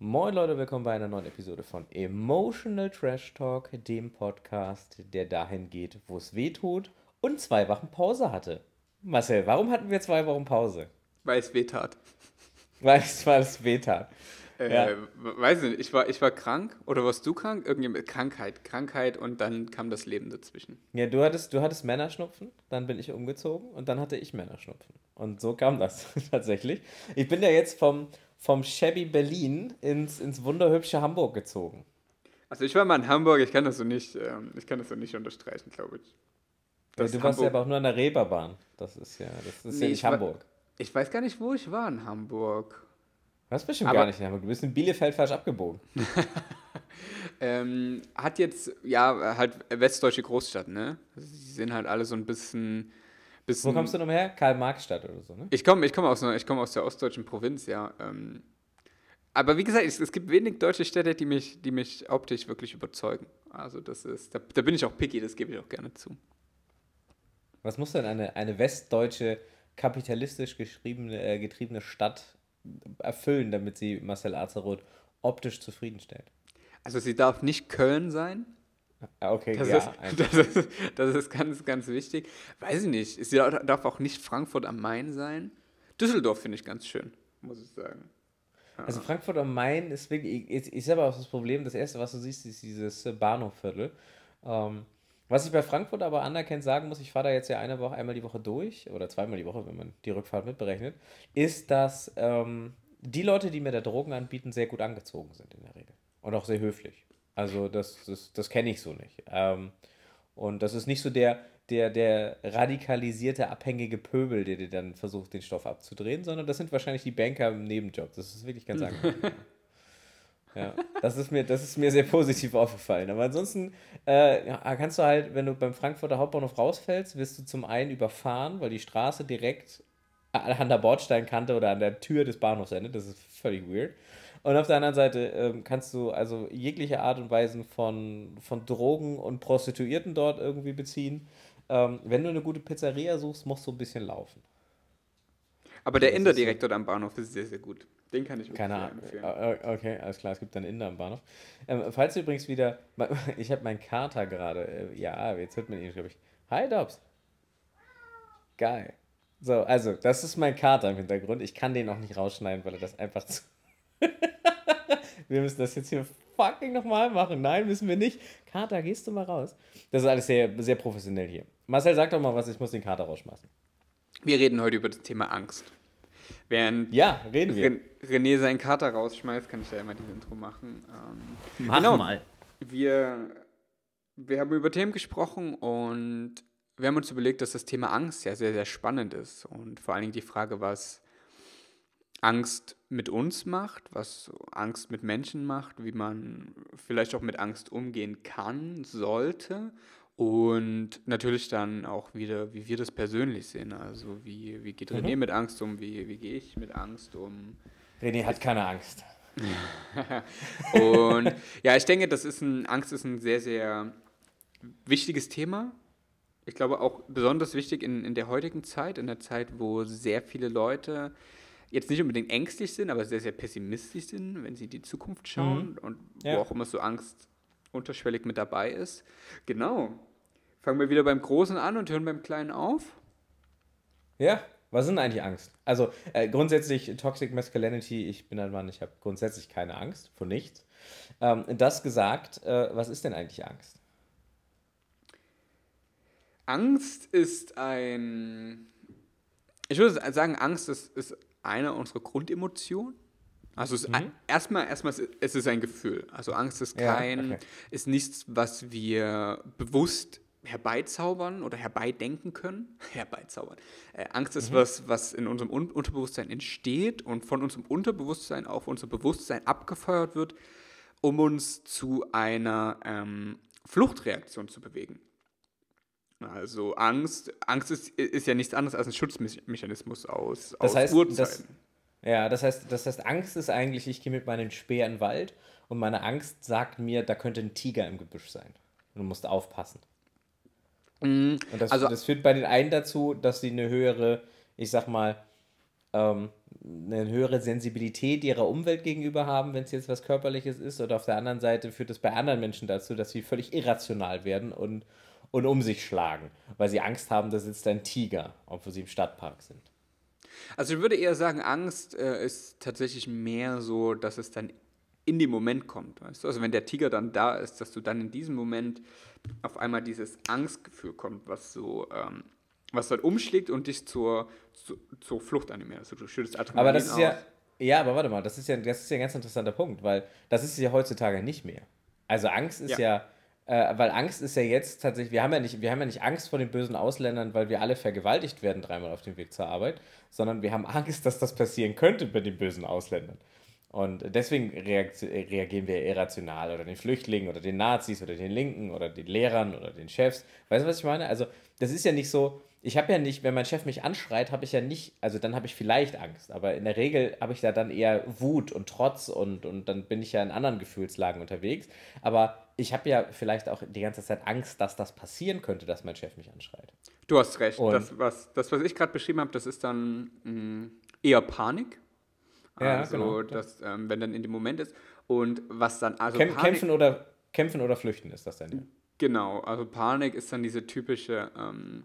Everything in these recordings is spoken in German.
Moin Leute, willkommen bei einer neuen Episode von Emotional Trash Talk, dem Podcast, der dahin geht, wo es weh tut und zwei Wochen Pause hatte. Marcel, warum hatten wir zwei Wochen Pause? Weil es weh tat. Weil es, weil es weh tat. Äh, Ja. Weiß nicht, ich war, ich war krank oder warst du krank? Irgendjemand, Krankheit, Krankheit und dann kam das Leben dazwischen. Ja, du hattest, du hattest Männerschnupfen, dann bin ich umgezogen und dann hatte ich Männerschnupfen. Und so kam das tatsächlich. Ich bin ja jetzt vom, vom Shabby Berlin ins, ins wunderhübsche Hamburg gezogen. Also ich war mal in Hamburg, ich kann das so nicht, ähm, ich kann das so nicht unterstreichen, glaube ich. Ja, du warst ja Hamburg- aber auch nur an der Reeperbahn. Das ist ja, das ist Nee, ja ich nicht war- Hamburg. Ich weiß gar nicht, wo ich war in Hamburg. Du hast bestimmt Aber- gar nicht in Hamburg. Du bist in Bielefeld falsch abgebogen. Ähm, hat jetzt, ja, halt westdeutsche Großstadt, ne? Also die sind halt alle so ein bisschen. Wo kommst du noch her? Karl-Marx-Stadt oder so, ne? Ich komme ich komm aus, ich komm aus der ostdeutschen Provinz, ja. Ähm, aber wie gesagt, es, es gibt wenig deutsche Städte, die mich, die mich optisch wirklich überzeugen. Also das ist, da, da bin ich auch picky, das gebe ich auch gerne zu. Was muss denn eine, eine westdeutsche, kapitalistisch geschriebene, äh, getriebene Stadt erfüllen, damit sie Marcel Azeroth optisch zufriedenstellt? Also sie darf nicht Köln sein. Ah, okay, Das, ja. ist, das, ist, das ist ganz, ganz wichtig. Weiß ich nicht. Sie darf auch nicht Frankfurt am Main sein. Düsseldorf finde ich ganz schön, muss ich sagen. Also Frankfurt am Main ist wirklich, ich, ich habe auch das Problem, das erste, was du siehst, ist dieses Bahnhofviertel. Ähm, was ich bei Frankfurt aber anerkennt sagen muss, ich fahre da jetzt ja eine Woche, einmal die Woche durch, oder zweimal die Woche, wenn man die Rückfahrt mitberechnet, ist, dass ähm, die Leute, die mir da Drogen anbieten, sehr gut angezogen sind in der Regel. Und auch sehr höflich. Also das, das, das kenne ich so nicht. Ähm, und das ist nicht so der, der, der radikalisierte, abhängige Pöbel, der dir dann versucht, den Stoff abzudrehen, sondern das sind wahrscheinlich die Banker im Nebenjob. Das ist wirklich ganz angenehm. Ja, das ist mir, das ist mir sehr positiv aufgefallen. Aber ansonsten äh, ja, kannst du halt, wenn du beim Frankfurter Hauptbahnhof rausfällst, wirst du zum einen überfahren, weil die Straße direkt an der Bordsteinkante oder an der Tür des Bahnhofs endet. Das ist völlig weird. Und auf der anderen Seite ähm, kannst du also jegliche Art und Weisen von, von Drogen und Prostituierten dort irgendwie beziehen. Ähm, wenn du eine gute Pizzeria suchst, musst du ein bisschen laufen. Aber der Das Inder ist so- direkt dort am Bahnhof ist sehr, sehr gut. Den kann ich Keine Ahnung. empfehlen. Äh, Okay, alles klar, es gibt einen Inder am Bahnhof. Ähm, falls du übrigens wieder. Ich habe meinen Kater gerade. Äh, ja, jetzt hört man ihn, glaube ich. Hi, Dobbs. Geil. So, also, das ist mein Kater im Hintergrund. Ich kann den auch nicht rausschneiden, weil er das einfach zu. wir müssen das jetzt hier fucking nochmal machen. Nein, müssen wir nicht. Kater, gehst du mal raus? Das ist alles sehr, sehr professionell hier. Marcel, sag doch mal was, ich muss den Kater rausschmeißen. Wir reden heute über das Thema Angst. Während Ja, reden wir. Ren René seinen Kater rausschmeißt, kann ich ja immer die Intro machen. Ähm, Mach Genau. mal. wir, wir haben über Themen gesprochen und wir haben uns überlegt, dass das Thema Angst ja sehr, sehr spannend ist. Und vor allen Dingen die Frage, was Angst mit uns macht, was Angst mit Menschen macht, wie man vielleicht auch mit Angst umgehen kann, sollte. Und natürlich dann auch wieder, wie wir das persönlich sehen. Also wie, wie geht René mit Angst um, wie, wie gehe ich mit Angst um. René hat keine Angst. Und ja, ich denke, das ist ein, Angst ist ein sehr, sehr wichtiges Thema. Ich glaube auch besonders wichtig in, in der heutigen Zeit, in der Zeit, wo sehr viele Leute jetzt nicht unbedingt ängstlich sind, aber sehr, sehr pessimistisch sind, wenn sie in die Zukunft schauen und Ja. wo auch immer so Angst unterschwellig mit dabei ist. Genau. Fangen wir wieder beim Großen an und hören beim Kleinen auf. Ja, was sind eigentlich Angst? Also äh, grundsätzlich Toxic Masculinity, ich bin ein Mann, ich habe grundsätzlich keine Angst vor nichts. Ähm, das gesagt, äh, was ist denn eigentlich Angst? Angst ist ein. Ich würde sagen, Angst ist, ist eine unserer Grundemotionen. Also es ist ein, erstmal, erstmal ist es ist ein Gefühl. Also Angst ist Ja, kein, okay. ist nichts, was wir bewusst herbeizaubern oder herbeidenken können. Herbeizaubern. Äh, Angst ist was, was in unserem Un Unterbewusstsein entsteht und von unserem Unterbewusstsein auf unser Bewusstsein abgefeuert wird, um uns zu einer ähm, Fluchtreaktion zu bewegen. Also Angst, Angst ist, ist ja nichts anderes als ein Schutzmechanismus aus, Das aus heißt, Urzeiten. das, ja, das heißt, das heißt, Angst ist eigentlich, ich gehe mit meinem Speer in den Wald und meine Angst sagt mir, da könnte ein Tiger im Gebüsch sein. Und du musst aufpassen. Und das, also- das führt bei den einen dazu, dass sie eine höhere, ich sag mal, ähm, eine höhere Sensibilität ihrer Umwelt gegenüber haben, wenn es jetzt was Körperliches ist. Oder auf der anderen Seite führt es bei anderen Menschen dazu, dass sie völlig irrational werden und, und um sich schlagen, weil sie Angst haben, da sitzt ein Tiger, obwohl sie im Stadtpark sind. Also ich würde eher sagen, Angst äh, ist tatsächlich mehr so, dass es dann in dem Moment kommt. Weißt du? Also wenn der Tiger dann da ist, dass du dann in diesem Moment auf einmal dieses Angstgefühl kommt, was so, ähm, was dann umschlägt und dich zur, zur, zur Flucht animiert. Also du schüttest Adrenalin Aber das ist aus. ja, ja, aber warte mal, das ist ja, das ist ja ein ganz interessanter Punkt, weil das ist ja heutzutage nicht mehr. Also Angst ist ja, ja äh, weil Angst ist ja jetzt tatsächlich, wir haben ja, nicht, wir haben ja nicht Angst vor den bösen Ausländern, weil wir alle vergewaltigt werden dreimal auf dem Weg zur Arbeit, sondern wir haben Angst, dass das passieren könnte bei den bösen Ausländern. Und deswegen reagieren wir irrational oder den Flüchtlingen oder den Nazis oder den Linken oder den Lehrern oder den Chefs. Weißt du, was ich meine? Also, das ist ja nicht so, ich habe ja nicht, wenn mein Chef mich anschreit, habe ich ja nicht, also dann habe ich vielleicht Angst, aber in der Regel habe ich da dann eher Wut und Trotz und, und dann bin ich ja in anderen Gefühlslagen unterwegs. Aber ich habe ja vielleicht auch die ganze Zeit Angst, dass das passieren könnte, dass mein Chef mich anschreit. Du hast recht. das, was, das, was ich gerade beschrieben habe, das ist dann mh, mm, eher Panik ja, also, genau. dass, ähm, wenn dann in dem Moment ist. Und was dann, also Kämp Panik, kämpfen, oder, kämpfen oder flüchten ist das dann, Genau, also Panik ist dann diese typische ähm,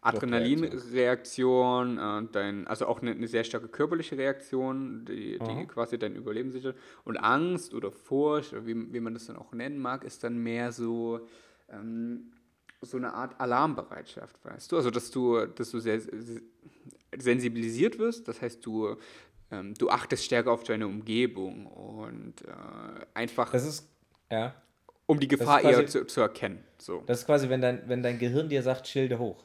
Adrenalinreaktion, äh, dein, also auch eine, eine, sehr starke körperliche Reaktion, die, die quasi dein Überleben sichert. Und Angst oder Furcht, oder wie, wie man das dann auch nennen mag, ist dann mehr so, ähm, so eine Art Alarmbereitschaft, weißt du? Also, dass du, dass du sehr, sehr sensibilisiert wirst, das heißt, du ähm, du achtest stärker auf deine Umgebung und äh, einfach. Das ist, ja. Um die Gefahr quasi, eher zu, zu, erkennen. So. Das ist quasi, wenn dein, wenn dein Gehirn dir sagt, Schilde hoch.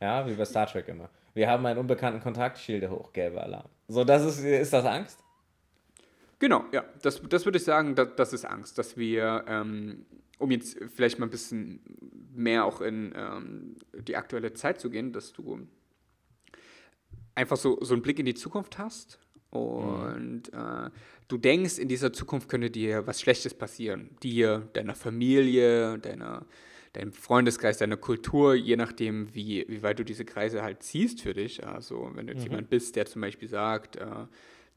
Ja, wie bei Star Trek immer. Wir haben einen unbekannten Kontakt, Schilde hoch, gelber Alarm. So, das ist, ist das Angst? Genau, ja. Das, das würde ich sagen, das, das ist Angst, dass wir, ähm, um jetzt vielleicht mal ein bisschen mehr auch in ähm, die aktuelle Zeit zu gehen, dass du einfach so, so einen Blick in die Zukunft hast und mhm. äh, du denkst, in dieser Zukunft könnte dir was Schlechtes passieren. Dir, deiner Familie, deiner, deinem Freundeskreis, deiner Kultur, je nachdem, wie, wie weit du diese Kreise halt ziehst für dich. Also wenn du jetzt mhm. jemand bist, der zum Beispiel sagt, äh,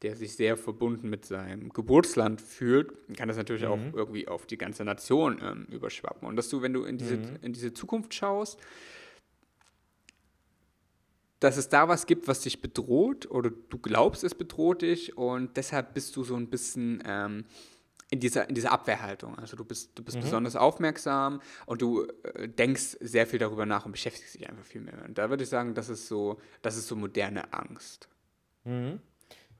der sich sehr verbunden mit seinem Geburtsland fühlt, kann das natürlich mhm. auch irgendwie auf die ganze Nation ähm, überschwappen. Und dass du, wenn du in diese, mhm. in diese Zukunft schaust, dass es da was gibt, was dich bedroht oder du glaubst, es bedroht dich und deshalb bist du so ein bisschen ähm, in, dieser, in dieser Abwehrhaltung. Also du bist, du bist mhm. besonders aufmerksam und du äh, denkst sehr viel darüber nach und beschäftigst dich einfach viel mehr. Und da würde ich sagen, das ist so, das ist so moderne Angst. Mhm.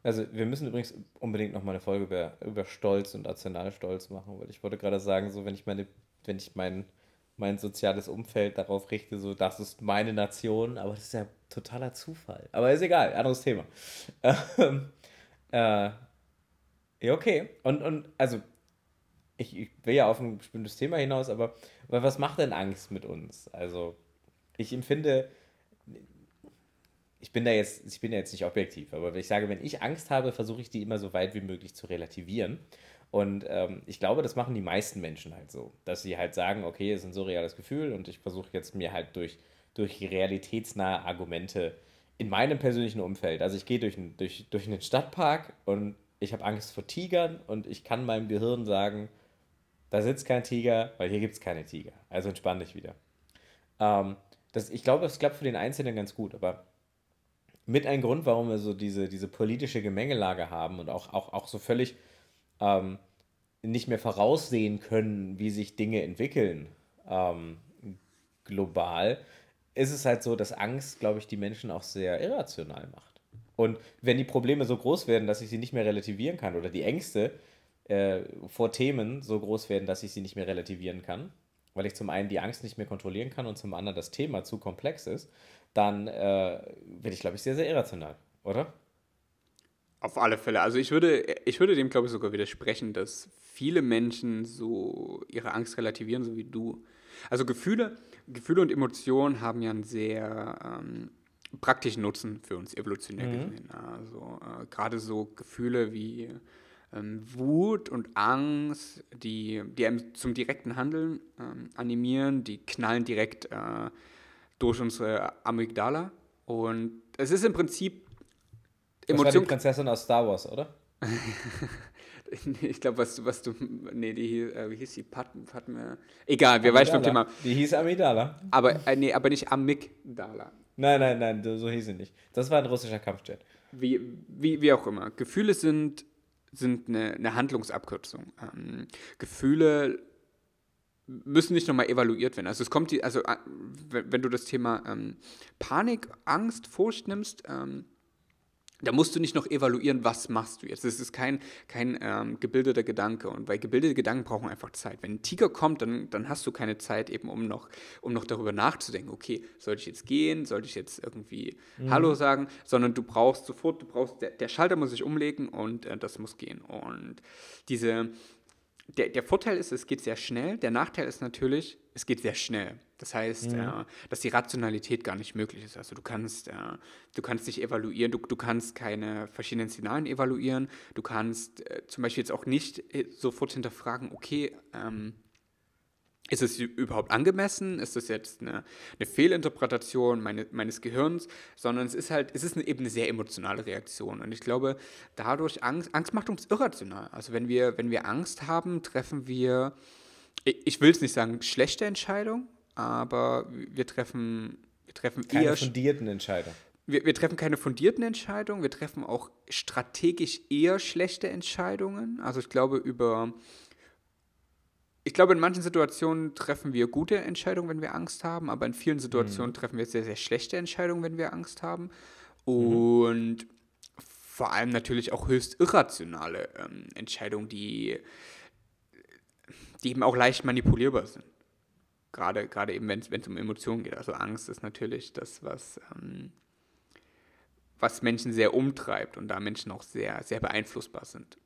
Also wir müssen übrigens unbedingt noch mal eine Folge über, über Stolz und Nationalstolz machen, weil ich wollte gerade sagen, so wenn ich meine, wenn ich meinen mein soziales Umfeld darauf richte, so das ist meine Nation, aber das ist ja totaler Zufall. Aber ist egal, anderes Thema. Ähm, äh, ja, okay. Und, und also, ich, ich will ja auf ein bestimmtes Thema hinaus, aber, aber was macht denn Angst mit uns? Also, ich empfinde, ich bin da jetzt, ich bin ja jetzt nicht objektiv, aber ich sage, wenn ich Angst habe, versuche ich die immer so weit wie möglich zu relativieren. Und ähm, ich glaube, das machen die meisten Menschen halt so, dass sie halt sagen, okay, es ist ein surreales Gefühl und ich versuche jetzt mir halt durch, durch realitätsnahe Argumente in meinem persönlichen Umfeld, also ich gehe durch, durch, durch einen Stadtpark und ich habe Angst vor Tigern und ich kann meinem Gehirn sagen, da sitzt kein Tiger, weil hier gibt es keine Tiger. Also entspann dich wieder. Ähm, das, ich glaube, das klappt für den Einzelnen ganz gut, aber mit ein Grund, warum wir so diese, diese politische Gemengelage haben und auch, auch, auch so völlig ähm, nicht mehr voraussehen können, wie sich Dinge entwickeln ähm, global, ist es halt so, dass Angst, glaube ich, die Menschen auch sehr irrational macht. Und wenn die Probleme so groß werden, dass ich sie nicht mehr relativieren kann oder die Ängste äh, vor Themen so groß werden, dass ich sie nicht mehr relativieren kann, weil ich zum einen die Angst nicht mehr kontrollieren kann und zum anderen das Thema zu komplex ist, dann äh, werde ich, glaube ich, sehr, sehr irrational, oder? Auf alle Fälle. Also ich würde, ich würde dem, glaube ich, sogar widersprechen, dass viele Menschen so ihre Angst relativieren, so wie du. Also Gefühle, Gefühle und Emotionen haben ja einen sehr ähm, praktischen Nutzen für uns evolutionär mhm. gesehen. Also äh, gerade so Gefühle wie ähm, Wut und Angst, die, die einem zum direkten Handeln ähm, animieren, die knallen direkt äh, durch unsere Amygdala. Und es ist im Prinzip Das war die Prinzessin aus Star Wars, oder? ich glaube, was, was du. Nee, die äh, wie hieß die? Pat, Padme. Egal, wir weichen vom Thema. Die hieß Amidala. Aber, äh, nee, aber nicht Amygdala. Nein, nein, nein, so hieß sie nicht. Das war ein russischer Kampfjet. Wie, wie, wie auch immer. Gefühle sind, sind eine, eine Handlungsabkürzung. Ähm, Gefühle müssen nicht nochmal evaluiert werden. Also es kommt die, also äh, wenn du das Thema ähm, Panik, Angst, Furcht nimmst, ähm, da musst du nicht noch evaluieren, was machst du jetzt. Das ist kein, kein ähm, gebildeter Gedanke. Und weil gebildete Gedanken brauchen einfach Zeit. Wenn ein Tiger kommt, dann, dann hast du keine Zeit, eben um noch, um noch darüber nachzudenken, okay, soll ich jetzt gehen, soll ich jetzt irgendwie mhm. Hallo sagen, sondern du brauchst sofort, du brauchst, der, der Schalter muss sich umlegen und äh, das muss gehen. Und diese, der, der Vorteil ist, es geht sehr schnell. Der Nachteil ist natürlich, es geht sehr schnell. Das heißt, mhm. äh, dass die Rationalität gar nicht möglich ist. Also du kannst, äh, du kannst dich evaluieren, du, du kannst keine verschiedenen Szenarien evaluieren. Du kannst äh, zum Beispiel jetzt auch nicht äh, sofort hinterfragen, okay, ähm, ist es überhaupt angemessen? Ist das jetzt eine, eine Fehlinterpretation meine, meines Gehirns? Sondern es ist halt, es ist eine, eben eine sehr emotionale Reaktion. Und ich glaube, dadurch Angst, Angst macht uns irrational. Also wenn wir, wenn wir Angst haben, treffen wir, ich will es nicht sagen, schlechte Entscheidungen, aber wir treffen, wir treffen keine eher. fundierten Entscheidungen. Wir, wir treffen keine fundierten Entscheidungen, wir treffen auch strategisch eher schlechte Entscheidungen. Also ich glaube, über ich glaube, in manchen Situationen treffen wir gute Entscheidungen, wenn wir Angst haben, aber in vielen Situationen mhm. treffen wir sehr, sehr schlechte Entscheidungen, wenn wir Angst haben. Mhm. Und mhm. vor allem natürlich auch höchst irrationale ähm, Entscheidungen, die, die eben auch leicht manipulierbar sind. Gerade, gerade eben, wenn es um Emotionen geht. Also Angst ist natürlich das, was, ähm, was Menschen sehr umtreibt und da Menschen auch sehr, sehr beeinflussbar sind.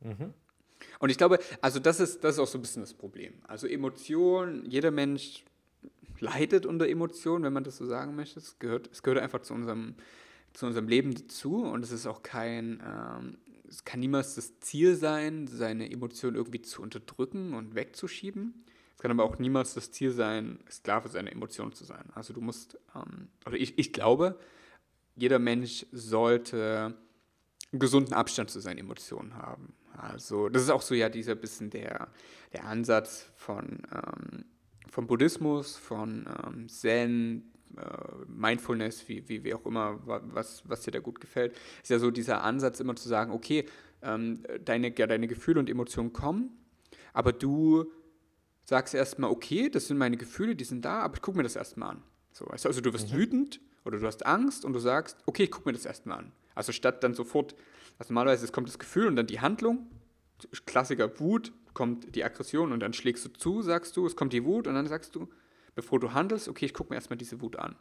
Mhm. Und ich glaube, also das ist, das ist auch so ein bisschen das Problem. Also Emotionen, jeder Mensch leidet unter Emotionen, wenn man das so sagen möchte. Es gehört, es gehört einfach zu unserem, zu unserem Leben dazu und es ist auch kein, ähm, es kann niemals das Ziel sein, seine Emotionen irgendwie zu unterdrücken und wegzuschieben. Es kann aber auch niemals das Ziel sein, Sklave seiner Emotionen zu sein. Also du musst, ähm, oder ich, ich glaube, jeder Mensch sollte einen gesunden Abstand zu seinen Emotionen haben. Also das ist auch so ja dieser bisschen der, der Ansatz von, ähm, vom Buddhismus, von ähm, Zen, äh, Mindfulness, wie, wie, wie auch immer, was, was dir da gut gefällt, ist ja so dieser Ansatz immer zu sagen, okay, ähm, deine, ja, deine Gefühle und Emotionen kommen, aber du sagst erstmal, okay, das sind meine Gefühle, die sind da, aber ich guck mir das erstmal an. So, weißt du? Also du wirst mhm. wütend oder du hast Angst und du sagst, okay, ich guck mir das erstmal an. Also statt dann sofort also normalerweise kommt das Gefühl und dann die Handlung. Klassiker Wut, kommt die Aggression und dann schlägst du zu, sagst du, es kommt die Wut und dann sagst du, bevor du handelst, okay, ich gucke mir erstmal diese Wut an.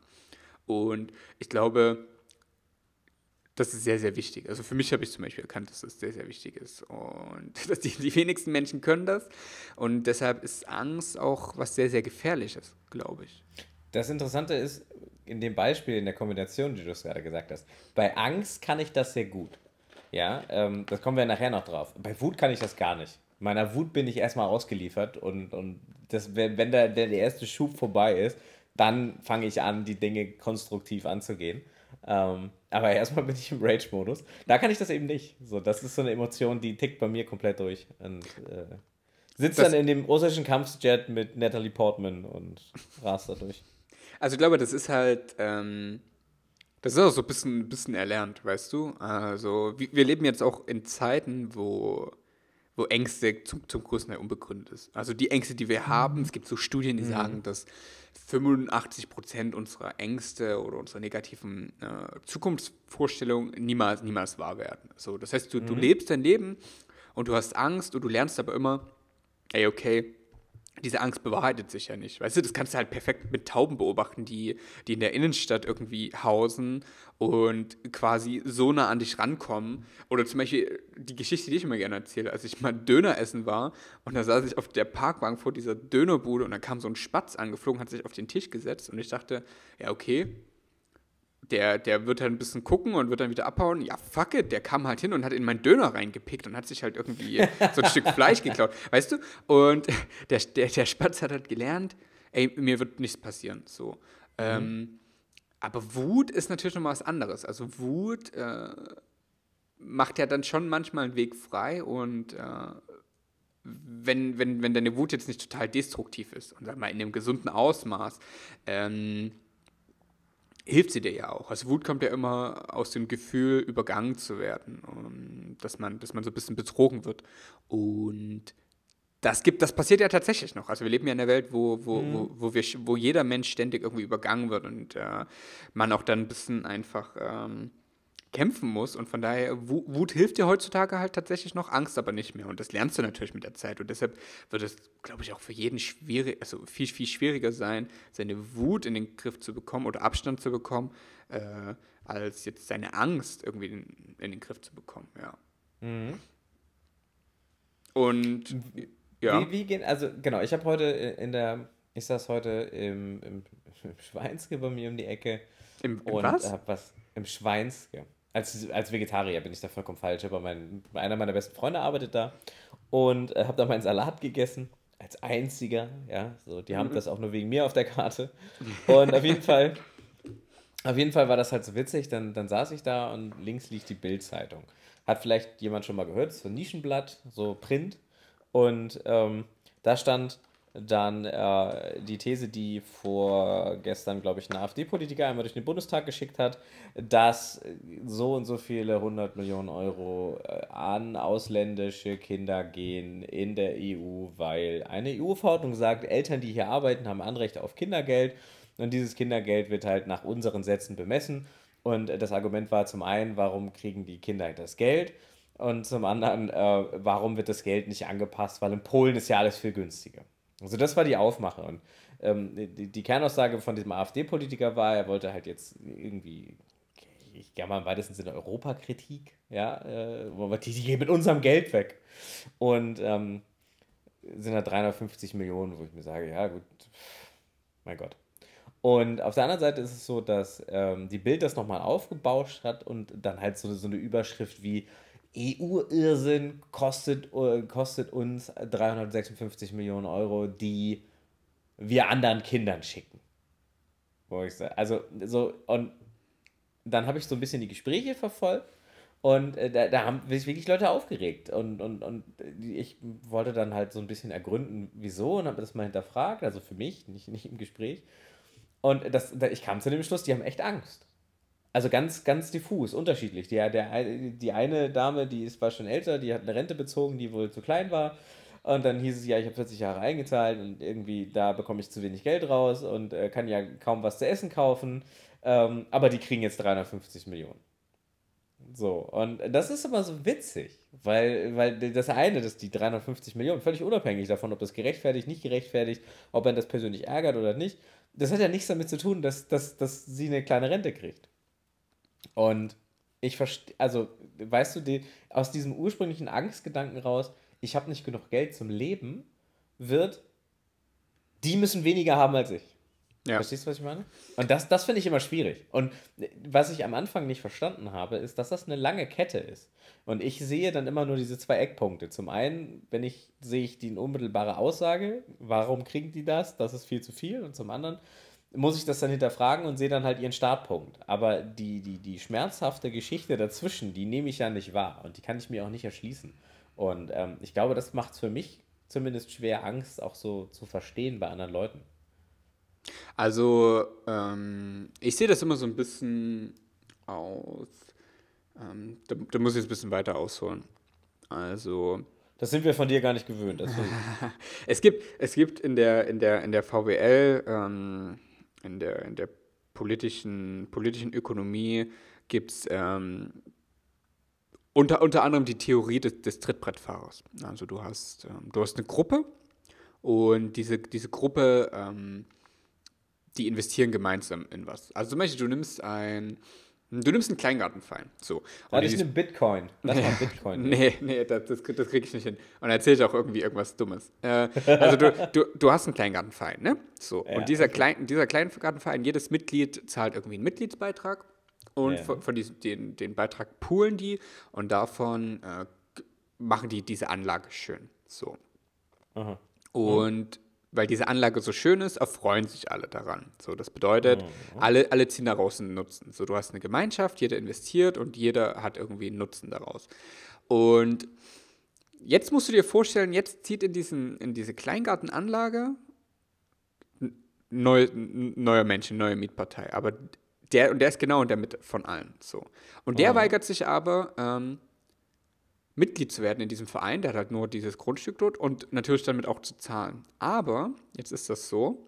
Und ich glaube, das ist sehr, sehr wichtig. Also für mich habe ich zum Beispiel erkannt, dass das sehr, sehr wichtig ist. Und dass die, die wenigsten Menschen können das. Und deshalb ist Angst auch was sehr, sehr Gefährliches, glaube ich. Das Interessante ist, in dem Beispiel, in der Kombination, die du gerade gesagt hast, bei Angst kann ich das sehr gut. Ja, ähm, das kommen wir nachher noch drauf. Bei Wut kann ich das gar nicht. Meiner Wut bin ich erstmal ausgeliefert und, und das, wenn, wenn der, der erste Schub vorbei ist, dann fange ich an, die Dinge konstruktiv anzugehen. Ähm, aber erstmal bin ich im Rage-Modus. Da kann ich das eben nicht. So, das ist so eine Emotion, die tickt bei mir komplett durch. Und äh, sitzt das dann in dem russischen Kampfjet mit Natalie Portman und rast da durch. Also ich glaube, das ist halt, ähm, das ist auch so ein bisschen, bisschen erlernt, weißt du? Also, wir leben jetzt auch in Zeiten, wo, wo Ängste zum, zum größten Teil unbegründet ist. Also die Ängste, die wir haben, es gibt so Studien, die mhm. sagen, dass 85 Prozent unserer Ängste oder unserer negativen äh, Zukunftsvorstellungen niemals, niemals wahr werden. So, das heißt, du, mhm. du lebst dein Leben und du hast Angst und du lernst aber immer, ey, okay, diese Angst bewahrheitet sich ja nicht. Weißt du, das kannst du halt perfekt mit Tauben beobachten, die, die in der Innenstadt irgendwie hausen und quasi so nah an dich rankommen. Oder zum Beispiel die Geschichte, die ich immer gerne erzähle, als ich mal Döner essen war und da saß ich auf der Parkbank vor dieser Dönerbude und da kam so ein Spatz angeflogen, hat sich auf den Tisch gesetzt und ich dachte, ja, okay, der, der wird halt ein bisschen gucken und wird dann wieder abhauen. Ja, fuck it, der kam halt hin und hat in meinen Döner reingepickt und hat sich halt irgendwie so ein Stück Fleisch geklaut, weißt du? Und der, der, der Spatz hat halt gelernt, ey, mir wird nichts passieren, so. Ähm, Aber Wut ist natürlich nochmal was anderes. Also Wut äh, macht ja dann schon manchmal einen Weg frei und äh, wenn, wenn, wenn deine Wut jetzt nicht total destruktiv ist und sag mal in einem gesunden Ausmaß, ähm, hilft sie dir ja auch. Also Wut kommt ja immer aus dem Gefühl, übergangen zu werden, dass, man, dass man so ein bisschen betrogen wird. Und das gibt, das passiert ja tatsächlich noch. Also wir leben ja in einer Welt, wo, wo, mhm. wo, wo, wir, wo jeder Mensch ständig irgendwie übergangen wird und äh, man auch dann ein bisschen einfach ähm, kämpfen muss. Und von daher, Wut hilft dir heutzutage halt tatsächlich noch, Angst aber nicht mehr. Und das lernst du natürlich mit der Zeit. Und deshalb wird es, glaube ich, auch für jeden schwierig, also viel, viel schwieriger sein, seine Wut in den Griff zu bekommen oder Abstand zu bekommen, äh, als jetzt seine Angst irgendwie in, in, den Griff zu bekommen, ja. Mhm. Und ja. Wie, wie gehen, also genau, ich habe heute in der, ich saß heute im, im, im Schweinske bei mir um die Ecke. Im, im und was? Hab was? Im Schweinske. Als, als Vegetarier bin ich da vollkommen falsch, aber mein, einer meiner besten Freunde arbeitet da und äh, habe da meinen Salat gegessen. Als einziger, ja, so, die haben mhm. das auch nur wegen mir auf der Karte. Und auf jeden Fall, auf jeden Fall war das halt so witzig. Dann, dann saß ich da und links liegt die Bild-Zeitung. Hat vielleicht jemand schon mal gehört, so ein Nischenblatt, so Print. Und ähm, da stand dann äh, die These, die vorgestern, glaube ich, ein AfD-Politiker einmal durch den Bundestag geschickt hat, dass so und so viele 100 Millionen Euro äh, an ausländische Kinder gehen in der EU, weil eine EU-Verordnung sagt, Eltern, die hier arbeiten, haben Anrecht auf Kindergeld und dieses Kindergeld wird halt nach unseren Sätzen bemessen. Und das Argument war zum einen, warum kriegen die Kinder das Geld? Und zum anderen, äh, warum wird das Geld nicht angepasst? Weil in Polen ist ja alles viel günstiger. Also das war die Aufmache. Und ähm, die, die, Kernaussage von diesem AfD-Politiker war, er wollte halt jetzt irgendwie, ich gehe mal im weitesten Sinne Europakritik, ja, äh, die, die gehen mit unserem Geld weg. Und ähm, sind da 350 Millionen, wo ich mir sage, ja gut, mein Gott. Und auf der anderen Seite ist es so, dass ähm, die Bild das nochmal aufgebauscht hat und dann halt so, so eine Überschrift wie EU-Irrsinn kostet, äh, kostet uns 356 Millionen Euro, die wir anderen Kindern schicken. Wo ich sage, also so, und dann habe ich so ein bisschen die Gespräche verfolgt und äh, da, da haben sich wirklich Leute aufgeregt. Und, und, und ich wollte dann halt so ein bisschen ergründen, wieso, und habe das mal hinterfragt, also für mich, nicht, nicht im Gespräch. Und das, ich kam zu dem Schluss, die haben echt Angst. Also ganz, ganz diffus, unterschiedlich. Die, der, die eine Dame, die ist, war schon älter, die hat eine Rente bezogen, die wohl zu klein war. Und dann hieß es, ja, ich habe 40 Jahre eingezahlt und irgendwie da bekomme ich zu wenig Geld raus und äh, kann ja kaum was zu essen kaufen. Ähm, aber die kriegen jetzt 350 Millionen. So, und das ist immer so witzig, weil, weil das eine, dass die 350 Millionen, völlig unabhängig davon, ob das gerechtfertigt, nicht gerechtfertigt, ob man das persönlich ärgert oder nicht, das hat ja nichts damit zu tun, dass, dass, dass sie eine kleine Rente kriegt. Und ich verstehe, also, weißt du, die, aus diesem ursprünglichen Angstgedanken raus, ich habe nicht genug Geld zum Leben, wird, die müssen weniger haben als ich. Ja. Verstehst du, was ich meine? Und das, das finde ich immer schwierig. Und was ich am Anfang nicht verstanden habe, ist, dass das eine lange Kette ist. Und ich sehe dann immer nur diese zwei Eckpunkte. Zum einen, wenn ich sehe ich die unmittelbare Aussage, warum kriegen die das? Das ist viel zu viel. Und zum anderen muss ich das dann hinterfragen und sehe dann halt ihren Startpunkt. Aber die, die, die schmerzhafte Geschichte dazwischen, die nehme ich ja nicht wahr und die kann ich mir auch nicht erschließen. Und ähm, ich glaube, das macht es für mich zumindest schwer, Angst auch so zu verstehen bei anderen Leuten. Also, ähm, ich sehe das immer so ein bisschen aus. Ähm, da, da, muss ich jetzt ein bisschen weiter ausholen. Also. Das sind wir von dir gar nicht gewöhnt. es gibt, es gibt in der, in der, in der VWL ähm, in der, in der politischen, politischen Ökonomie gibt es ähm, unter, unter anderem die Theorie des, des Trittbrettfahrers. Also du hast, ähm, du hast eine Gruppe und diese, diese Gruppe, ähm, die investieren gemeinsam in was. Also zum Beispiel, du nimmst ein, Du nimmst einen Kleingartenverein. So. Und ich nehme Bitcoin. Lass mal Bitcoin. nee, nee, das, das, das kriege ich nicht hin. Und erzähle ich auch irgendwie irgendwas Dummes. Äh, also du, du, du hast einen Kleingartenverein, ne? So. Ja, und dieser, okay. Klein, dieser Kleingartenverein, jedes Mitglied zahlt irgendwie einen Mitgliedsbeitrag. Und ja. von, von diesem, den, den Beitrag poolen die und davon äh, machen die diese Anlage schön. So. Aha. Und weil diese Anlage so schön ist, erfreuen sich alle daran. So, das bedeutet, Mhm. alle, alle ziehen daraus einen Nutzen. So, du hast eine Gemeinschaft, jeder investiert und jeder hat irgendwie einen Nutzen daraus. Und jetzt musst du dir vorstellen, jetzt zieht in, diesen, in diese Kleingartenanlage ein neu, neuer Mensch, eine neue Mietpartei. Aber der, und der ist genau in der Mitte von allen. So. Und der Mhm. weigert sich aber, ähm, Mitglied zu werden in diesem Verein, der hat halt nur dieses Grundstück dort und natürlich damit auch zu zahlen. Aber, jetzt ist das so,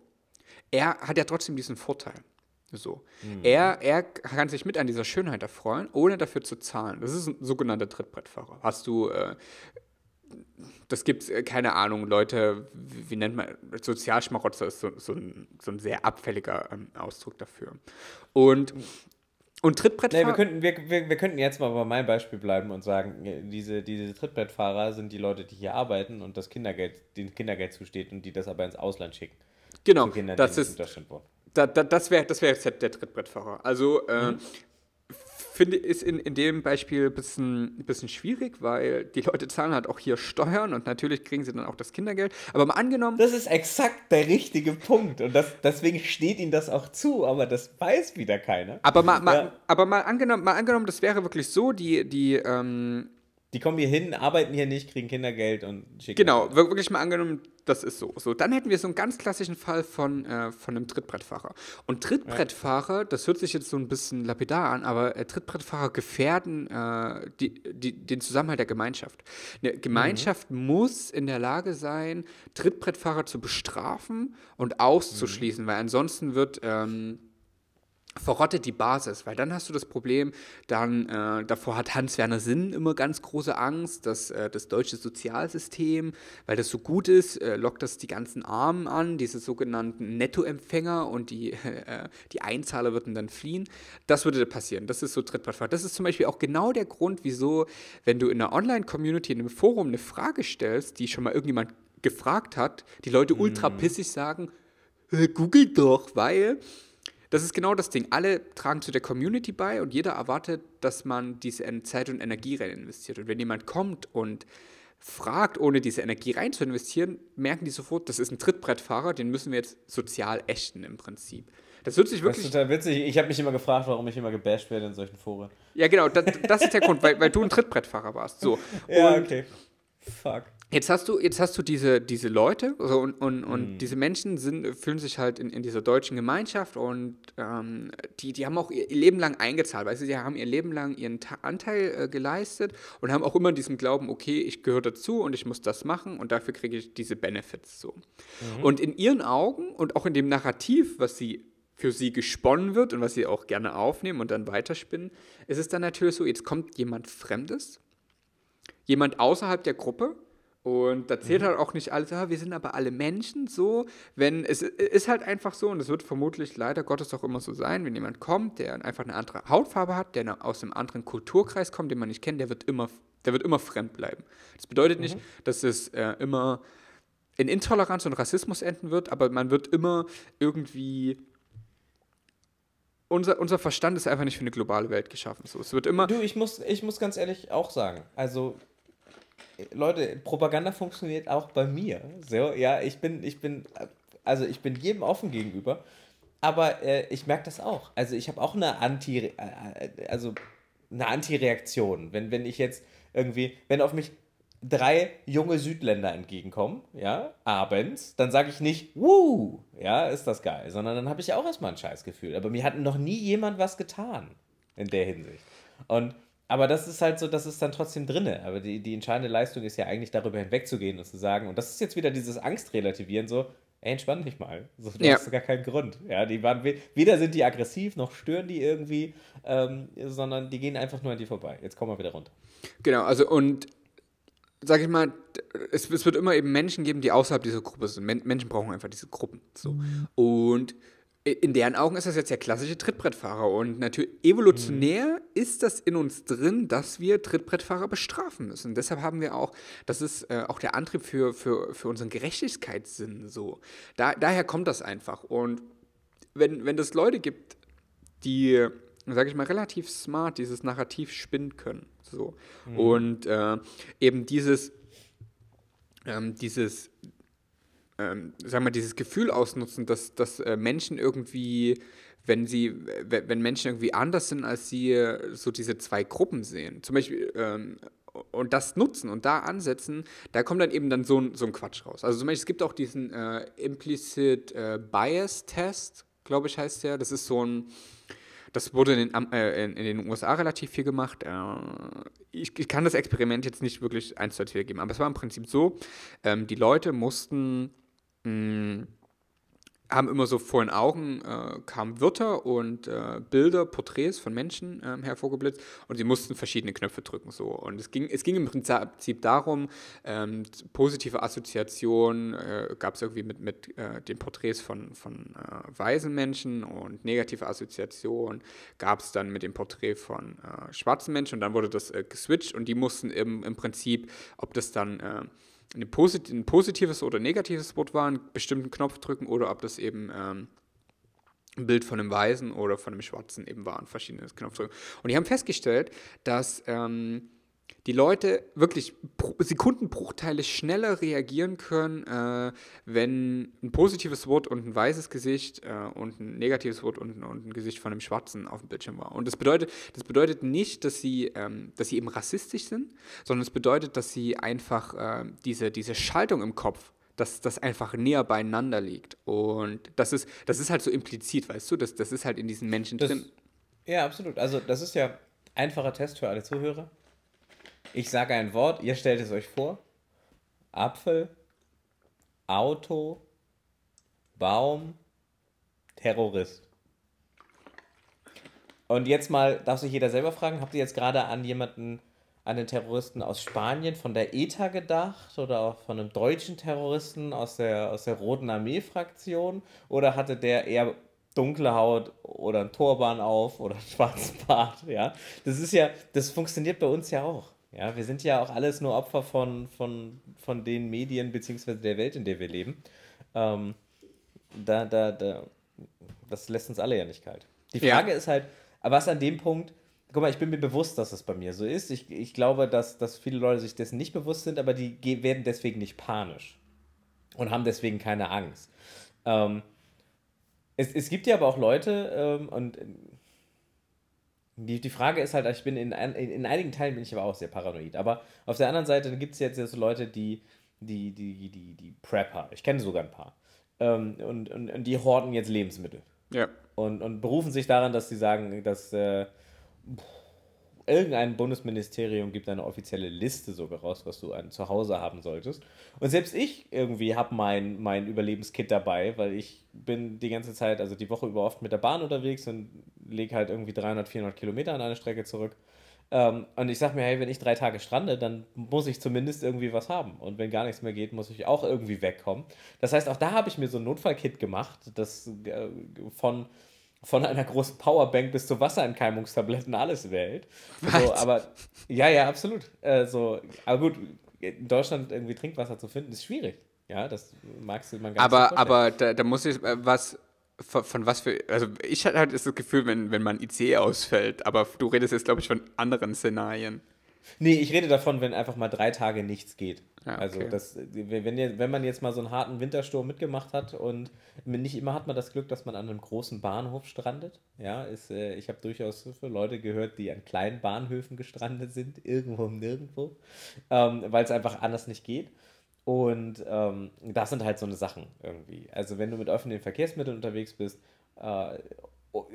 er hat ja trotzdem diesen Vorteil. So. Er, er kann sich mit an dieser Schönheit erfreuen, ohne dafür zu zahlen. Das ist ein sogenannter Trittbrettfahrer. Hast du, äh, das gibt es, keine Ahnung, Leute, wie, wie nennt man, Sozialschmarotzer ist so, so, ein, so ein sehr abfälliger ähm, Ausdruck dafür. Und, und Nee, Trittbrettfahrer. wir, könnten, wir, wir, wir könnten jetzt mal bei meinem Beispiel bleiben und sagen, äh, diese, diese Trittbrettfahrer sind die Leute, die hier arbeiten und das Kindergeld, denen Kindergeld zusteht und die das aber ins Ausland schicken. genau, Kindern, das ist, wohnen. Da, da, das wäre das wär jetzt der Trittbrettfahrer. Also äh, Mhm. Finde ist in, in dem Beispiel ein bisschen, bisschen schwierig, weil die Leute zahlen halt auch hier Steuern und natürlich kriegen sie dann auch das Kindergeld. Aber mal angenommen, Das ist exakt der richtige Punkt und das, deswegen steht ihnen das auch zu, aber das weiß wieder keiner. aber mal, mal, Ja. aber mal angenommen, mal angenommen, das wäre wirklich so, die, die ähm, Die kommen hier hin, arbeiten hier nicht, kriegen Kindergeld und schicken. Genau, wir- wirklich mal angenommen, das ist so. So, dann hätten wir so einen ganz klassischen Fall von, äh, von einem Trittbrettfahrer. Und Trittbrettfahrer, das hört sich jetzt so ein bisschen lapidar an, aber äh, Trittbrettfahrer gefährden äh, die, die, den Zusammenhalt der Gemeinschaft. Eine Gemeinschaft muss in der Lage sein, Trittbrettfahrer zu bestrafen und auszuschließen, weil ansonsten wird. Ähm, verrottet die Basis, weil dann hast du das Problem, dann äh, davor hat Hans-Werner Sinn immer ganz große Angst, dass äh, das deutsche Sozialsystem, weil das so gut ist, äh, lockt das die ganzen Armen an, diese sogenannten Nettoempfänger und die, äh, die Einzahler würden dann fliehen. Das würde passieren. Das ist so Trittbrettfahrer. Das ist zum Beispiel auch genau der Grund, wieso, wenn du in einer Online-Community, in einem Forum eine Frage stellst, die schon mal irgendjemand gefragt hat, die Leute ultra pissig sagen, äh, google doch, weil das ist genau das Ding. Alle tragen zu der Community bei und jeder erwartet, dass man diese Zeit und Energie rein investiert. Und wenn jemand kommt und fragt, ohne diese Energie rein zu investieren, merken die sofort, das ist ein Trittbrettfahrer, den müssen wir jetzt sozial ächten im Prinzip. Das wird sich Das ist wirklich. total witzig. Ich habe mich immer gefragt, warum ich immer gebasht werde in solchen Foren. Ja, genau, das, das ist der Grund, weil, weil du ein Trittbrettfahrer warst. So. Ja, Und okay. Fuck. Jetzt hast du, jetzt hast du diese, diese Leute so, und, und, und diese Menschen sind, fühlen sich halt in, in dieser deutschen Gemeinschaft und ähm, die, die haben auch ihr, Leben lang eingezahlt, weißt du, sie haben ihr Leben lang ihren Ta Anteil äh, geleistet und haben auch immer diesen Glauben, okay, ich gehöre dazu und ich muss das machen und dafür kriege ich diese Benefits so. Und in ihren Augen und auch in dem Narrativ, was sie für sie gesponnen wird und was sie auch gerne aufnehmen und dann weiterspinnen, ist es dann natürlich so, jetzt kommt jemand Fremdes, jemand außerhalb der Gruppe und da zählt halt auch nicht alles, ah, wir sind aber alle Menschen so, wenn es ist halt einfach so und es wird vermutlich leider Gottes auch immer so sein, wenn jemand kommt, der einfach eine andere Hautfarbe hat, der aus einem anderen Kulturkreis kommt, den man nicht kennt, der wird immer, der wird immer fremd bleiben. Das bedeutet nicht, dass es äh, immer in Intoleranz und Rassismus enden wird, aber man wird immer irgendwie unser, unser Verstand ist einfach nicht für eine globale Welt geschaffen. So, es wird immer Du, ich muss, ich muss ganz ehrlich auch sagen, also Leute, Propaganda funktioniert auch bei mir. So, ja, ich bin, ich bin, also ich bin jedem offen gegenüber, aber äh, ich merke das auch. Also ich habe auch eine Anti, äh, also eine Anti-Reaktion, wenn, wenn ich jetzt irgendwie, wenn auf mich drei junge Südländer entgegenkommen, ja, abends, dann sage ich nicht, wuh, ja, ist das geil, sondern dann habe ich auch erstmal ein Scheißgefühl. Aber mir hat noch nie jemand was getan in der Hinsicht. Und aber das ist halt so, das ist dann trotzdem drinne. Aber die, die entscheidende Leistung ist ja eigentlich darüber hinwegzugehen und zu sagen, und das ist jetzt wieder dieses Angstrelativieren, so, ey, entspann dich mal. So, du Ja. hast gar keinen Grund. Ja, die waren we- weder sind die aggressiv, noch stören die irgendwie, ähm, sondern die gehen einfach nur an dir vorbei. Jetzt kommen wir wieder runter. Genau, also und sag ich mal, es, es wird immer eben Menschen geben, die außerhalb dieser Gruppe sind. Men Menschen brauchen einfach diese Gruppen. So. Und i- in deren Augen ist das jetzt der klassische Trittbrettfahrer. Und natürlich evolutionär ist das in uns drin, dass wir Trittbrettfahrer bestrafen müssen. Deshalb haben wir auch, das ist äh, auch der Antrieb für, für, für unseren Gerechtigkeitssinn so. Da, daher kommt das einfach. Und wenn, wenn es Leute gibt, die, sage ich mal, relativ smart dieses Narrativ spinnen können. So. Und äh, eben dieses, ähm, dieses ähm, sagen wir, dieses Gefühl ausnutzen, dass, dass äh, Menschen irgendwie, wenn sie, wenn Menschen irgendwie anders sind als sie, so diese zwei Gruppen sehen. Zum Beispiel, ähm, und das nutzen und da ansetzen, da kommt dann eben dann so ein, so ein Quatsch raus. Also zum Beispiel, es gibt auch diesen äh, Implicit äh, Bias Test, glaube ich, heißt der. Das ist so ein, das wurde in den, äh, in, in den USA relativ viel gemacht. Äh, ich, ich, kann das Experiment jetzt nicht wirklich eins zu eins wiedergeben, aber es war im Prinzip so, ähm, die Leute mussten mm, haben immer so vor den Augen äh, kamen Wörter und äh, Bilder, Porträts von Menschen ähm, hervorgeblitzt und sie mussten verschiedene Knöpfe drücken so. Und es ging es ging im Prinzip darum ähm, positive Assoziation äh, gab es irgendwie mit mit äh, den Porträts von von äh, weisen Menschen und negative Assoziation gab es dann mit dem Porträt von äh, schwarzen Menschen und dann wurde das geswitcht und die mussten im, im Prinzip ob das dann Posit ein positives oder negatives Wort war, einen bestimmten Knopf drücken oder ob das eben ähm, ein Bild von einem Weißen oder von einem Schwarzen eben war, ein verschiedenes Knopf drücken. Und die haben festgestellt, dass ähm, die Leute wirklich Sekundenbruchteile schneller reagieren können, äh, wenn ein positives Wort und ein weißes Gesicht äh, und ein negatives Wort und, und, ein Gesicht von einem Schwarzen auf dem Bildschirm war. Und das bedeutet, das bedeutet nicht, dass sie, ähm, dass sie eben rassistisch sind, sondern es bedeutet, dass sie einfach äh, diese, diese Schaltung im Kopf dass das einfach näher beieinander liegt. Und das ist, das ist halt so implizit, weißt du? Das, das ist halt in diesen Menschen das, drin. Ja, absolut. Also das ist ja einfacher Test für alle Zuhörer. Ich sage ein Wort, ihr stellt es euch vor. Apfel, Auto, Baum, Terrorist. Und jetzt mal, darf sich jeder selber fragen, habt ihr jetzt gerade an jemanden, an den Terroristen aus Spanien von der ETA gedacht oder auch von einem deutschen Terroristen aus der, aus der Roten Armee-Fraktion? Oder hatte der eher dunkle Haut oder ein Turban auf oder einen schwarzen Bart? Ja, das ist ja, das funktioniert bei uns ja auch. Ja, wir sind ja auch alles nur Opfer von, von, von den Medien bzw. der Welt, in der wir leben. Ähm, da, da, da, das lässt uns alle ja nicht kalt. Die Frage ja. ist halt, was an dem Punkt, guck mal, ich bin mir bewusst, dass es bei mir so ist. Ich, ich glaube, dass, dass viele Leute sich dessen nicht bewusst sind, aber die werden deswegen nicht panisch und haben deswegen keine Angst. Ähm, es, es gibt ja aber auch Leute, ähm, und die, die Frage ist halt, ich bin in, in, in einigen Teilen bin ich aber auch sehr paranoid. Aber auf der anderen Seite gibt es jetzt so Leute, die, die, die, die, die Prepper, ich kenne sogar ein paar, ähm, und, und, und die horten jetzt Lebensmittel. Ja. Und, und berufen sich daran, dass sie sagen, dass äh, irgendein Bundesministerium gibt eine offizielle Liste sogar raus, was du ein Zuhause haben solltest. Und selbst ich irgendwie habe mein, mein Überlebenskit dabei, weil ich bin die ganze Zeit, also die Woche über oft mit der Bahn unterwegs und lege halt irgendwie 300, 400 Kilometer an eine Strecke zurück. Ähm, und ich sage mir, hey, wenn ich drei Tage strande, dann muss ich zumindest irgendwie was haben. Und wenn gar nichts mehr geht, muss ich auch irgendwie wegkommen. Das heißt, auch da habe ich mir so ein Notfallkit gemacht, das äh, von von einer großen Powerbank bis zu Wasserentkeimungstabletten alles wählt. So, aber ja, ja, absolut. Äh, so, aber gut, in Deutschland irgendwie Trinkwasser zu finden, ist schwierig. Ja, das magst du man gar aber, nicht Aber da, da muss ich äh, was von, von, was für, also ich hatte halt das Gefühl, wenn, wenn man ICE ausfällt, aber du redest jetzt, glaube ich, von anderen Szenarien. Nee, ich rede davon, wenn einfach mal drei Tage nichts geht. Ja, also okay. Also das, wenn, wenn man jetzt mal so einen harten Wintersturm mitgemacht hat und nicht immer hat man das Glück, dass man an einem großen Bahnhof strandet. Ja, ist, äh, ich habe durchaus für Leute gehört, die an kleinen Bahnhöfen gestrandet sind, irgendwo und nirgendwo, ähm, weil es einfach anders nicht geht. Und ähm, das sind halt so eine Sachen irgendwie. Also wenn du mit öffentlichen Verkehrsmitteln unterwegs bist, äh,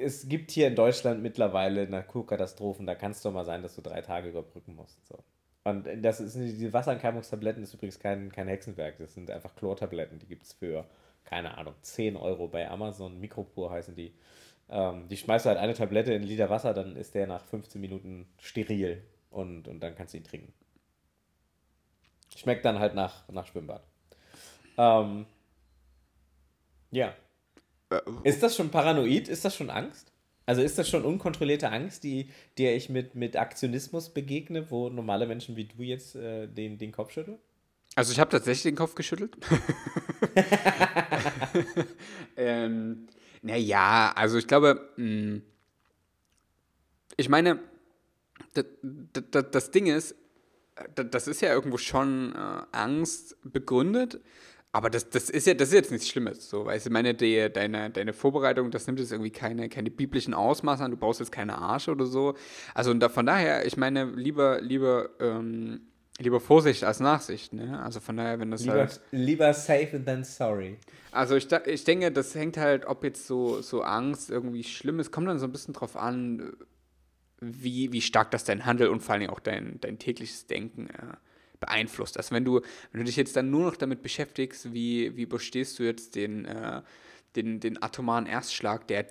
es gibt hier in Deutschland mittlerweile Naturkatastrophen, da kann es doch mal sein, dass du drei Tage überbrücken musst. So. Und das ist, diese Wasserentkeimungstabletten ist übrigens kein, kein Hexenwerk, das sind einfach Chlortabletten, die gibt es für, keine Ahnung, 10 Euro bei Amazon, Mikropur heißen die. Ähm, die schmeißt du halt eine Tablette in einen Liter Wasser, dann ist der nach 15 Minuten steril und, und dann kannst du ihn trinken. Schmeckt dann halt nach, nach Schwimmbad. Ähm, ja, äh, ist das schon paranoid? Ist das schon Angst? Also ist das schon unkontrollierte Angst, die der ich mit, mit Aktionismus begegne, wo normale Menschen wie du jetzt äh, den, den Kopf schütteln? Also ich habe tatsächlich den Kopf geschüttelt. ähm, naja, also ich glaube, mh, hm, ich meine, das Ding ist, das ist ja irgendwo schon äh, Angst begründet, Aber das, das ist ja, das ist jetzt nichts Schlimmes. So, weißt du, meine, die, deine, deine Vorbereitung, das nimmt jetzt irgendwie keine, keine biblischen Ausmaße an, du brauchst jetzt keine Arsch oder so. Also da, von daher, ich meine, lieber, lieber, ähm, lieber Vorsicht als Nachsicht, ne? Also von daher, wenn das Lieber, halt. lieber safe than sorry. Also ich, ich denke, das hängt halt, ob jetzt so, so Angst irgendwie schlimm ist, kommt dann so ein bisschen drauf an, wie, wie stark das dein Handel und vor allen Dingen auch dein, dein tägliches Denken äh, beeinflusst. Also wenn du, wenn du dich jetzt dann nur noch damit beschäftigst, wie, wie überstehst du jetzt den, äh, den, den atomaren Erstschlag, der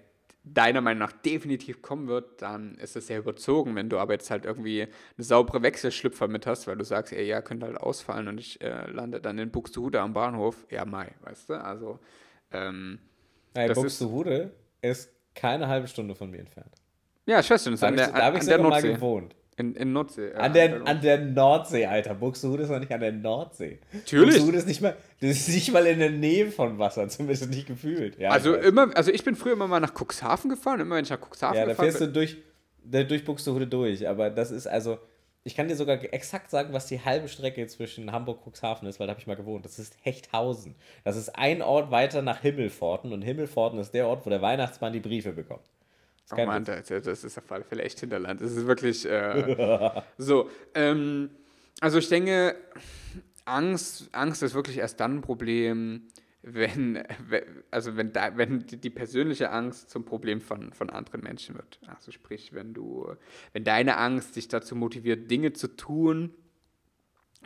deiner Meinung nach definitiv kommen wird, dann ist das sehr überzogen. Wenn du aber jetzt halt irgendwie eine saubere Wechselschlüpfer mit hast, weil du sagst, ey, ja, könnte halt ausfallen und ich äh, lande dann in Buxtehude am Bahnhof, ja, mai, weißt du? Also, ähm, Nein, Das ist- Buxtehude ist keine halbe Stunde von mir entfernt. ja, ich weiß schon, das ist Da an habe ich, der, da an, ich an der sogar mal Nordsee. gewohnt. In, in Nordsee. ja, An der, an der Nordsee, Alter. Buxtehude ist noch nicht an der Nordsee. Natürlich. Buxtehude ist nicht mal, das ist nicht mal in der Nähe von Wasser, zumindest nicht gefühlt. Ja, also ich immer, also ich bin früher immer mal nach Cuxhaven gefahren, immer wenn ich nach Cuxhaven Ja, da gefahren fährst du bin. durch, da, durch Buxtehude durch. Aber das ist also, ich kann dir sogar exakt sagen, was die halbe Strecke zwischen Hamburg und Cuxhaven ist, weil da habe ich mal gewohnt. Das ist Hechthausen. Das ist ein Ort weiter nach Himmelforten und Himmelforten ist der Ort, wo der Weihnachtsmann die Briefe bekommt. Das ist Oh Mann, das, das ist auf alle Fälle echt Hinterland. Das ist wirklich äh, so. Ähm, also ich denke, Angst, Angst ist wirklich erst dann ein Problem, wenn, we- also wenn, da, wenn die persönliche Angst zum Problem von, von anderen Menschen wird. Also sprich, wenn du, wenn deine Angst dich dazu motiviert, Dinge zu tun,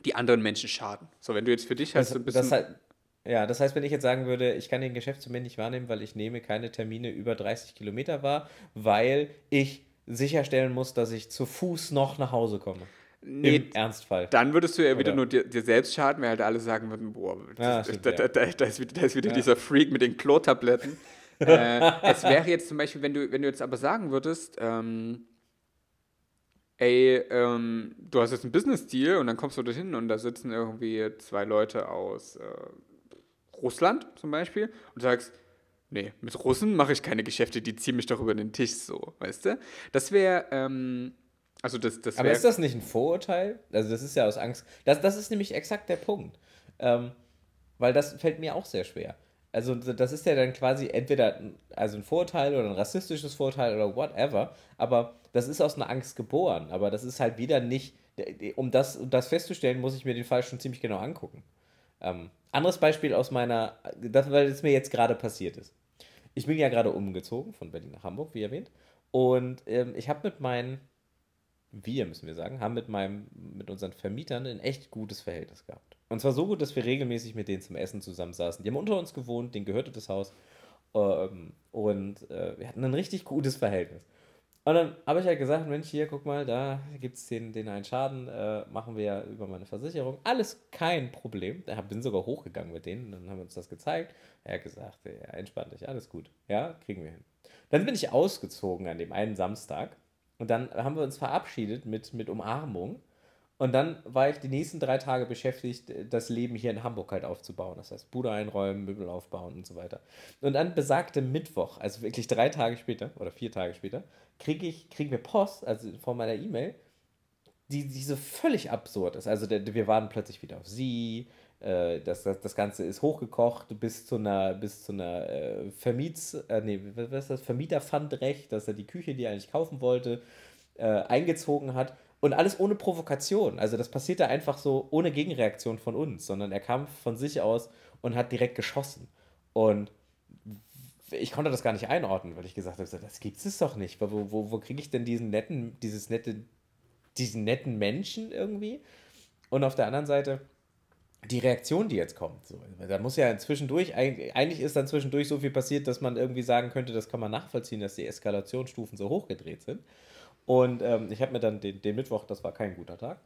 die anderen Menschen schaden. So, wenn du jetzt für dich halt Das, so ein bisschen. das, halt- ja, das heißt, wenn ich jetzt sagen würde, ich kann den Geschäftstermin nicht wahrnehmen, weil ich nehme keine Termine über 30 Kilometer wahr, weil ich sicherstellen muss, dass ich zu Fuß noch nach Hause komme. nee, Im Ernstfall. Dann würdest du ja wieder Oder- nur dir, dir selbst schaden, weil halt alle sagen würden, boah, Ja, das, stimmt, da, ja. da, da, ist wieder, da ist wieder dieser Freak mit den Klotabletten. äh, es wäre jetzt zum Beispiel, wenn du, wenn du jetzt aber sagen würdest, ähm, ey, ähm, du hast jetzt einen Business-Deal und dann kommst du dorthin und da sitzen irgendwie zwei Leute aus äh, Russland zum Beispiel und sagst, nee, mit Russen mache ich keine Geschäfte, die ziehen mich doch über den Tisch so, weißt du? Das wäre, ähm, also das, das Aber wäre... ist das nicht ein Vorurteil? Also das ist ja aus Angst. Das, das ist nämlich exakt der Punkt. Ähm, weil das fällt mir auch sehr schwer. Also das ist ja dann quasi entweder ein- also ein Vorurteil oder ein rassistisches Vorurteil oder whatever. Aber das ist aus einer Angst geboren. Aber das ist halt wieder nicht, um das, um das festzustellen, muss ich mir den Fall schon ziemlich genau angucken. Ähm, anderes Beispiel aus meiner, das, weil es mir jetzt gerade passiert ist. Ich bin ja gerade umgezogen von Berlin nach Hamburg, wie erwähnt. Und ähm, ich habe mit meinen wir müssen wir sagen, haben mit meinem, mit unseren Vermietern ein echt gutes Verhältnis gehabt. Und zwar so gut, dass wir regelmäßig mit denen zum Essen zusammensaßen. Die haben unter uns gewohnt, denen gehörte das Haus. Ähm, und äh, wir hatten ein richtig gutes Verhältnis. Und dann habe ich halt gesagt, Mensch, hier, guck mal, da gibt es den, den einen Schaden, äh, machen wir ja über meine Versicherung. Alles kein Problem. Da bin sogar hochgegangen mit denen, dann haben wir uns das gezeigt. Er hat gesagt, ja, entspannt dich, alles gut. Ja, kriegen wir hin. Dann bin ich ausgezogen an dem einen Samstag und dann haben wir uns verabschiedet mit, mit Umarmung. Und dann war ich die nächsten drei Tage beschäftigt, das Leben hier in Hamburg halt aufzubauen. Das heißt, Bude einräumen, Möbel aufbauen und so weiter. Und dann besagte Mittwoch, also wirklich drei Tage später oder vier Tage später, kriege ich, kriegen wir Post, also von meiner E-Mail, die, die so völlig absurd ist. Also der, wir waren plötzlich wieder auf sie, äh, das, das, das Ganze ist hochgekocht bis zu einer, bis zu einer äh, Vermiets, äh, nee, was ist das, Vermieterpfandrecht, dass er die Küche, die er eigentlich kaufen wollte, äh, eingezogen hat. Und alles ohne Provokation. Also das passierte einfach so ohne Gegenreaktion von uns, sondern er kam von sich aus und hat direkt geschossen. Und ich konnte das gar nicht einordnen, weil ich gesagt habe, das gibt es doch nicht. Wo, wo, wo kriege ich denn diesen netten, dieses nette, diesen netten Menschen irgendwie? Und auf der anderen Seite die Reaktion, die jetzt kommt. So, da muss ja zwischendurch, eigentlich eigentlich ist dann zwischendurch so viel passiert, dass man irgendwie sagen könnte, das kann man nachvollziehen, dass die Eskalationsstufen so hochgedreht sind. Und ähm, ich habe mir dann den, den Mittwoch, das war kein guter Tag,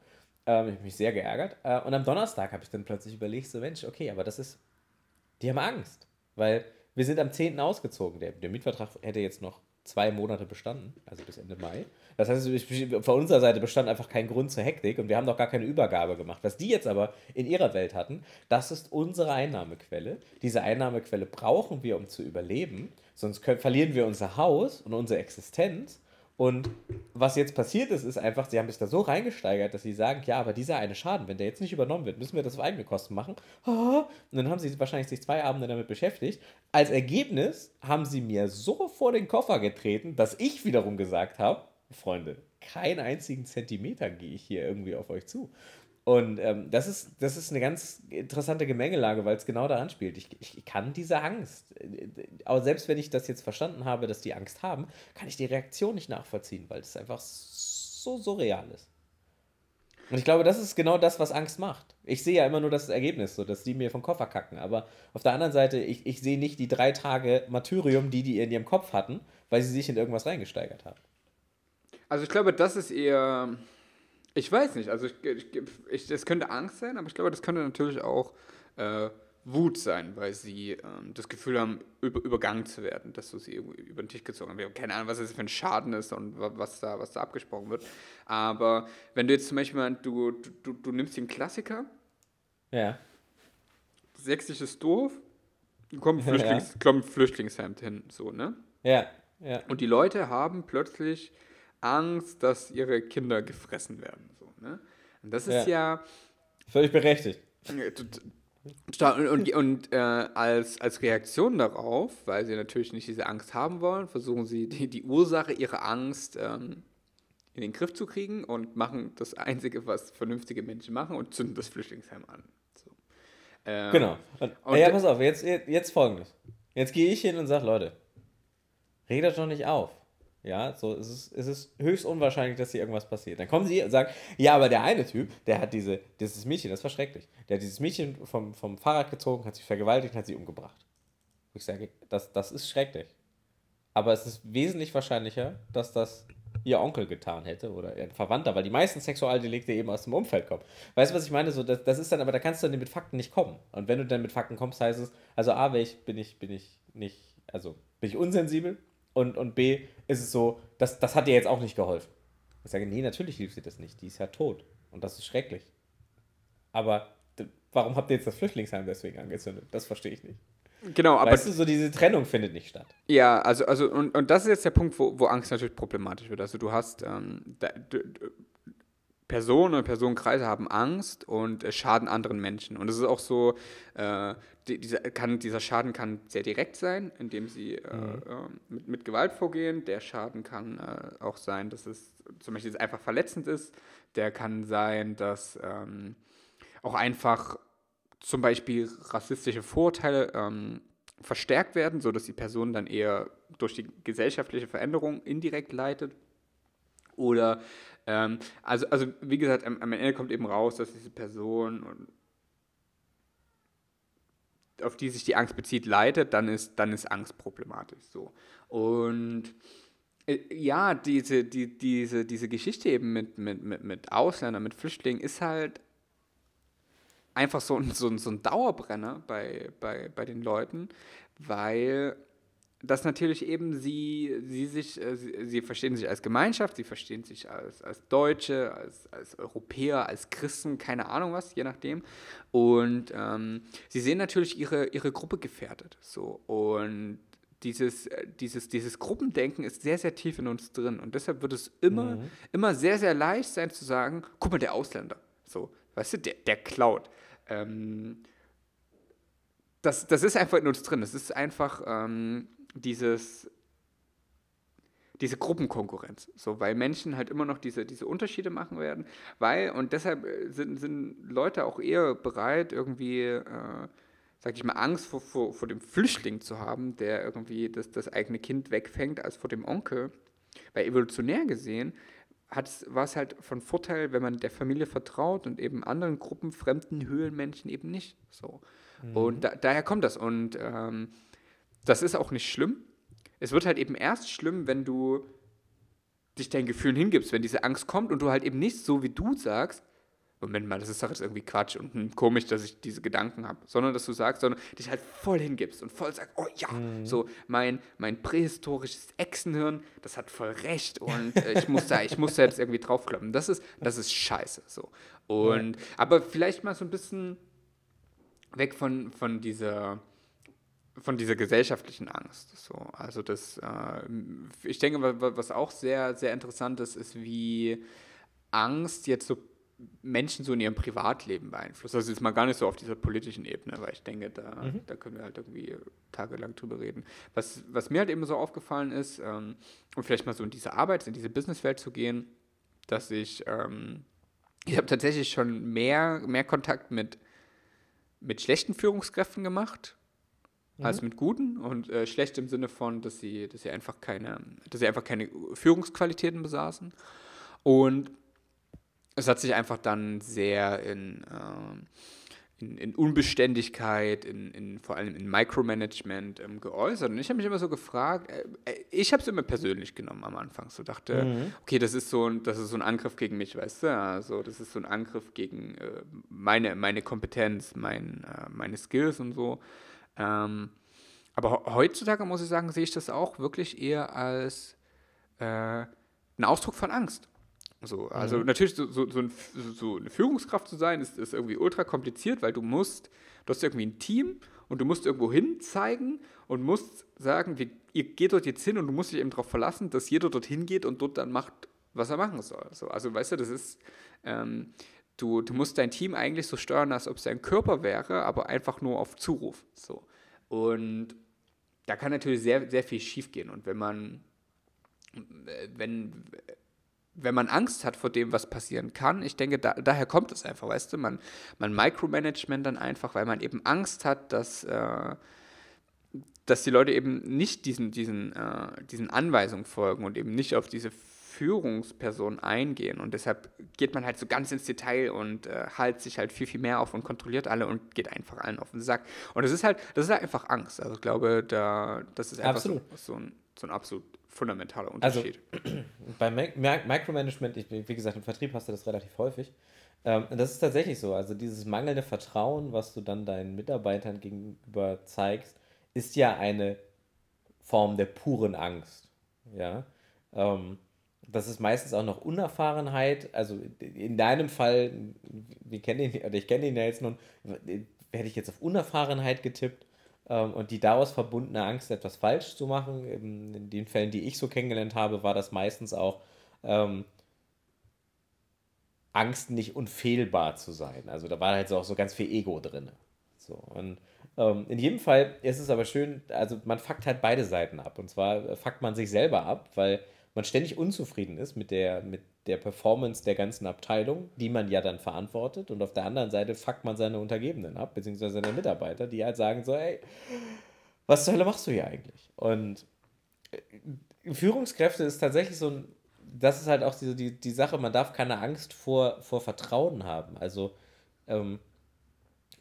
ähm, ich habe mich sehr geärgert. Äh, und am Donnerstag habe ich dann plötzlich überlegt, so Mensch, okay, aber das ist, die haben Angst, weil wir sind am 10. ausgezogen. Der, der Mietvertrag hätte jetzt noch zwei Monate bestanden, also bis Ende Mai. Das heißt, von unserer Seite bestand einfach kein Grund zur Hektik und wir haben noch gar keine Übergabe gemacht. Was die jetzt aber in ihrer Welt hatten, das ist unsere Einnahmequelle. Diese Einnahmequelle brauchen wir, um zu überleben, sonst können, verlieren wir unser Haus und unsere Existenz. Und was jetzt passiert ist, ist einfach, sie haben sich da so reingesteigert, dass sie sagen, ja, aber dieser eine Schaden, wenn der jetzt nicht übernommen wird, müssen wir das auf eigene Kosten machen. Und dann haben sie wahrscheinlich sich zwei Abende damit beschäftigt. Als Ergebnis haben sie mir so vor den Koffer getreten, dass ich wiederum gesagt habe, Freunde, keinen einzigen Zentimeter gehe ich hier irgendwie auf euch zu. Und ähm, das, ist, das ist eine ganz interessante Gemengelage, weil es genau daran spielt. Ich, ich kann diese Angst, äh, aber selbst wenn ich das jetzt verstanden habe, dass die Angst haben, kann ich die Reaktion nicht nachvollziehen, weil es einfach so surreal ist. Und ich glaube, das ist genau das, was Angst macht. Ich sehe ja immer nur das Ergebnis, so dass die mir vom Koffer kacken. Aber auf der anderen Seite, ich, ich sehe nicht die drei Tage Martyrium, die die in ihrem Kopf hatten, weil sie sich in irgendwas reingesteigert haben. Also ich glaube, das ist eher ich weiß nicht, also ich, ich, ich, das könnte Angst sein, aber ich glaube, das könnte natürlich auch äh, Wut sein, weil sie ähm, das Gefühl haben, über, übergangen zu werden, dass du sie über den Tisch gezogen hast. Wir haben keine Ahnung, was das für ein Schaden ist und was da, was da abgesprochen wird. Aber wenn du jetzt zum Beispiel, du, du, du nimmst den Klassiker, ja. sächsisches Dorf, kommt Flüchtlings, ja. kommt Flüchtlingshemd hin, so, ne? Ja, ja. Und die Leute haben plötzlich Angst, dass ihre Kinder gefressen werden. So, ne? Und das ist ja. ja Völlig berechtigt. Und, und, und äh, als, als Reaktion darauf, weil sie natürlich nicht diese Angst haben wollen, versuchen sie die, die Ursache ihrer Angst ähm, in den Griff zu kriegen und machen das Einzige, was vernünftige Menschen machen und zünden das Flüchtlingsheim an. So. Ähm, genau. Und, und ja, pass auf, jetzt, jetzt folgendes. Jetzt gehe ich hin und sage, Leute, das doch nicht auf. Ja, so es ist es ist höchst unwahrscheinlich, dass hier irgendwas passiert. Dann kommen sie und sagen, ja, aber der eine Typ, der hat diese, dieses Mädchen, das war schrecklich. Der hat dieses Mädchen vom, vom Fahrrad gezogen, hat sie vergewaltigt und hat sie umgebracht. Ich sage, das, das ist schrecklich. Aber es ist wesentlich wahrscheinlicher, dass das ihr Onkel getan hätte oder ein Verwandter, weil die meisten Sexualdelikte eben aus dem Umfeld kommen. Weißt du, was ich meine? So, das, das ist dann, aber da kannst du dann mit Fakten nicht kommen. Und wenn du dann mit Fakten kommst, heißt es, also A, bin ich, bin ich nicht, also bin ich unsensibel, und, und B, ist es so, das, das hat dir jetzt auch nicht geholfen. Ich sage, nee, natürlich hilft sie das nicht. Die ist ja tot. Und das ist schrecklich. Aber warum habt ihr jetzt das Flüchtlingsheim deswegen angezündet? Das verstehe ich nicht. Genau, aber. Weißt du, so diese Trennung findet nicht statt. Ja, also, also und, und das ist jetzt der Punkt, wo, wo Angst natürlich problematisch wird. Also du hast, ähm, da, du, Personen und Personenkreise haben Angst und äh, schaden anderen Menschen. Und es ist auch so, äh, die, dieser, kann, dieser Schaden kann sehr direkt sein, indem sie äh, mhm. äh, mit, mit, Gewalt vorgehen. Der Schaden kann äh, auch sein, dass es zum Beispiel einfach verletzend ist. Der kann sein, dass ähm, auch einfach zum Beispiel rassistische Vorurteile ähm, verstärkt werden, sodass die Person dann eher durch die gesellschaftliche Veränderung indirekt leidet. Oder ähm, also, also, wie gesagt, am, am, Ende kommt eben raus, dass diese Person, auf die sich die Angst bezieht, leidet, dann ist, dann ist Angst problematisch. So. Und äh, ja, diese, die, diese, diese Geschichte eben mit, mit, mit, mit Ausländern, mit Flüchtlingen ist halt einfach so, so, so ein Dauerbrenner bei, bei, bei den Leuten, weil dass natürlich eben sie, sie sich, äh, sie, sie, verstehen sich als Gemeinschaft, sie verstehen sich als, als Deutsche, als, als Europäer, als Christen, keine Ahnung was, je nachdem. Und ähm, sie sehen natürlich ihre, ihre Gruppe gefährdet. So. Und dieses, äh, dieses, dieses Gruppendenken ist sehr, sehr tief in uns drin. Und deshalb wird es immer, mhm. immer sehr, sehr leicht sein zu sagen, guck mal, der Ausländer. So, weißt du, der, der klaut. Ähm, das, das ist einfach in uns drin. Das ist einfach, ähm, dieses, diese Gruppenkonkurrenz, so, weil Menschen halt immer noch diese, diese Unterschiede machen werden, weil, und deshalb äh, sind, sind Leute auch eher bereit, irgendwie, äh, sag ich mal, Angst vor, vor, vor dem Flüchtling zu haben, der irgendwie das, das eigene Kind wegfängt, als vor dem Onkel. Weil evolutionär gesehen war es halt von Vorteil, wenn man der Familie vertraut und eben anderen Gruppen, fremden Höhlenmenschen eben nicht. So. Mhm. Und da, daher kommt das. Und ähm, das ist auch nicht schlimm. Es wird halt eben erst schlimm, wenn du dich deinen Gefühlen hingibst, wenn diese Angst kommt und du halt eben nicht so wie du sagst, Moment mal, das ist doch jetzt irgendwie Quatsch und hm, komisch, dass ich diese Gedanken habe, sondern dass du sagst, sondern dich halt voll hingibst und voll sagst, oh ja, mhm. so mein, mein prähistorisches Echsenhirn, das hat voll recht und äh, ich muss da, ich muss da jetzt irgendwie draufklappen. Das ist, das ist scheiße, so. Und, ja. aber vielleicht mal so ein bisschen weg von, von dieser, von dieser gesellschaftlichen Angst. So, also das, äh, ich denke, was auch sehr, sehr interessant ist, ist, wie Angst jetzt so Menschen so in ihrem Privatleben beeinflusst. Also jetzt mal gar nicht so auf dieser politischen Ebene, weil ich denke, da, mhm. da können wir halt irgendwie tagelang drüber reden. Was, was mir halt eben so aufgefallen ist, ähm, um vielleicht mal so in diese Arbeit, in diese Businesswelt zu gehen, dass ich, ähm, ich habe tatsächlich schon mehr, mehr Kontakt mit, mit schlechten Führungskräften gemacht, mhm. als mit guten und äh, schlecht im Sinne von, dass sie, dass sie einfach keine, dass sie einfach keine Führungsqualitäten besaßen. Und es hat sich einfach dann sehr in, äh, in, in, Unbeständigkeit, in, in, vor allem in Micromanagement ähm, geäußert. Und ich habe mich immer so gefragt, äh, äh ich habe es immer persönlich genommen am Anfang. So dachte, mhm. okay, das ist, so ein, das ist so ein Angriff gegen mich, weißt du? Also, das ist so ein Angriff gegen äh, meine, meine Kompetenz, mein, äh, meine Skills und so. Ähm, aber heutzutage muss ich sagen, sehe ich das auch wirklich eher als äh, ein Ausdruck von Angst. So, also mhm. natürlich, so, so, so, ein, so, eine Führungskraft zu sein, ist, ist irgendwie ultra kompliziert, weil du musst, du hast irgendwie ein Team und du musst irgendwo hin zeigen und musst sagen, wie, ihr geht dort jetzt hin und du musst dich eben darauf verlassen, dass jeder dorthin geht und dort dann macht, was er machen soll. So, also weißt du, das ist, ähm, du, du musst dein Team eigentlich so steuern, als ob es dein Körper wäre, aber einfach nur auf Zuruf. So. Und da kann natürlich sehr, sehr viel schiefgehen. Und wenn man, wenn, wenn man Angst hat vor dem, was passieren kann, ich denke, da, daher kommt es einfach, weißt du, man, man Micromanagement dann einfach, weil man eben Angst hat, dass, äh, dass die Leute eben nicht diesen, diesen, äh, diesen Anweisungen folgen und eben nicht auf diese Führungsperson eingehen. Und deshalb geht man halt so ganz ins Detail und äh, hält sich halt viel, viel mehr auf und kontrolliert alle und geht einfach allen auf den Sack. Und das ist halt, das ist halt einfach Angst. Also ich glaube, da, das ist einfach so, so, ein, so ein absolut fundamentaler also, Unterschied. Also, bei Micromanagement, ich, wie gesagt, im Vertrieb hast du das relativ häufig. Ähm, das ist tatsächlich so. Also dieses mangelnde Vertrauen, was du dann deinen Mitarbeitern gegenüber zeigst, ist ja eine Form der puren Angst. Ja. Ähm, das ist meistens auch noch Unerfahrenheit. Also in deinem Fall, wir kennen ihn, oder ich kenne ihn ja jetzt nun, hätte ich jetzt auf Unerfahrenheit getippt ähm, und die daraus verbundene Angst, etwas falsch zu machen. In, in, den Fällen, die ich so kennengelernt habe, war das meistens auch ähm, Angst, nicht unfehlbar zu sein. Also da war halt so auch so ganz viel Ego drin. So, und ähm, in jedem Fall ist es aber schön, also man fuckt halt beide Seiten ab. Und zwar fuckt man sich selber ab, weil man ständig unzufrieden ist mit der, mit der Performance der ganzen Abteilung, die man ja dann verantwortet. Und auf der anderen Seite fuckt man seine Untergebenen ab, beziehungsweise seine Mitarbeiter, die halt sagen so, ey, was zur Hölle machst du hier eigentlich? Und äh, Führungskräfte ist tatsächlich so ein, das ist halt auch die, die, die Sache, man darf keine Angst vor, vor Vertrauen haben. Also, ähm,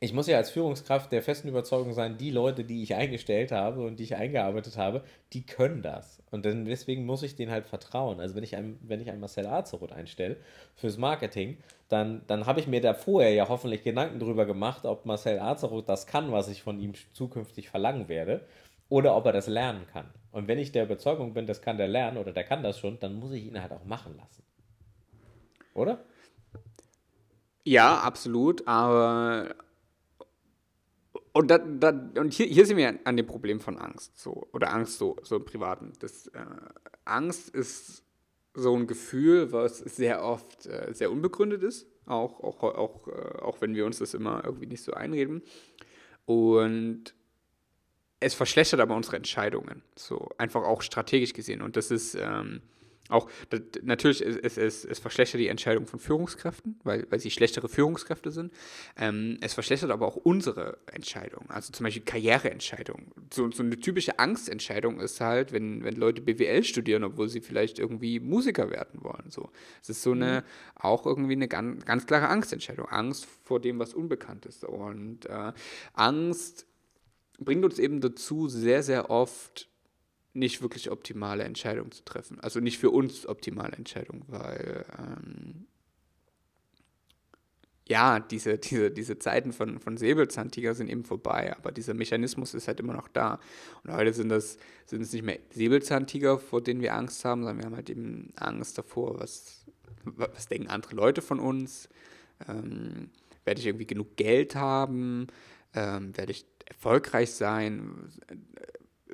ich muss ja als Führungskraft der festen Überzeugung sein, die Leute, die ich eingestellt habe und die ich eingearbeitet habe, die können das. Und dann, deswegen muss ich denen halt vertrauen. Also wenn ich einen, wenn ich einen Marcel Azeroth einstelle fürs Marketing, dann, dann habe ich mir da vorher ja hoffentlich Gedanken darüber gemacht, ob Marcel Azeroth das kann, was ich von ihm zukünftig verlangen werde, oder ob er das lernen kann. Und wenn ich der Überzeugung bin, das kann der lernen oder der kann das schon, dann muss ich ihn halt auch machen lassen. Oder? Ja, absolut, aber und, da, da, und hier, hier sind wir an dem Problem von Angst, so, oder Angst so, so im Privaten. Das, äh, Angst ist so ein Gefühl, was sehr oft äh, sehr unbegründet ist, auch, auch, auch, äh, auch wenn wir uns das immer irgendwie nicht so einreden. Und es verschlechtert aber unsere Entscheidungen, so einfach auch strategisch gesehen. Und das ist, ähm, auch natürlich, es, es, es verschlechtert die Entscheidung von Führungskräften, weil, weil sie schlechtere Führungskräfte sind. Ähm, es verschlechtert aber auch unsere Entscheidung, also zum Beispiel Karriereentscheidungen. So, so eine typische Angstentscheidung ist halt, wenn, wenn Leute BWL studieren, obwohl sie vielleicht irgendwie Musiker werden wollen. So. Es ist so eine, mhm. auch irgendwie eine ganz, ganz klare Angstentscheidung. Angst vor dem, was unbekannt ist. Und äh, Angst bringt uns eben dazu, sehr, sehr oft nicht wirklich optimale Entscheidungen zu treffen. Also nicht für uns optimale Entscheidungen, weil ähm, ja, diese, diese, diese Zeiten von, von Säbelzahntiger sind eben vorbei, aber dieser Mechanismus ist halt immer noch da. Und heute sind das sind es nicht mehr Säbelzahntiger, vor denen wir Angst haben, sondern wir haben halt eben Angst davor, was, was denken andere Leute von uns, ähm, werde ich irgendwie genug Geld haben, Ähm, werde ich erfolgreich sein?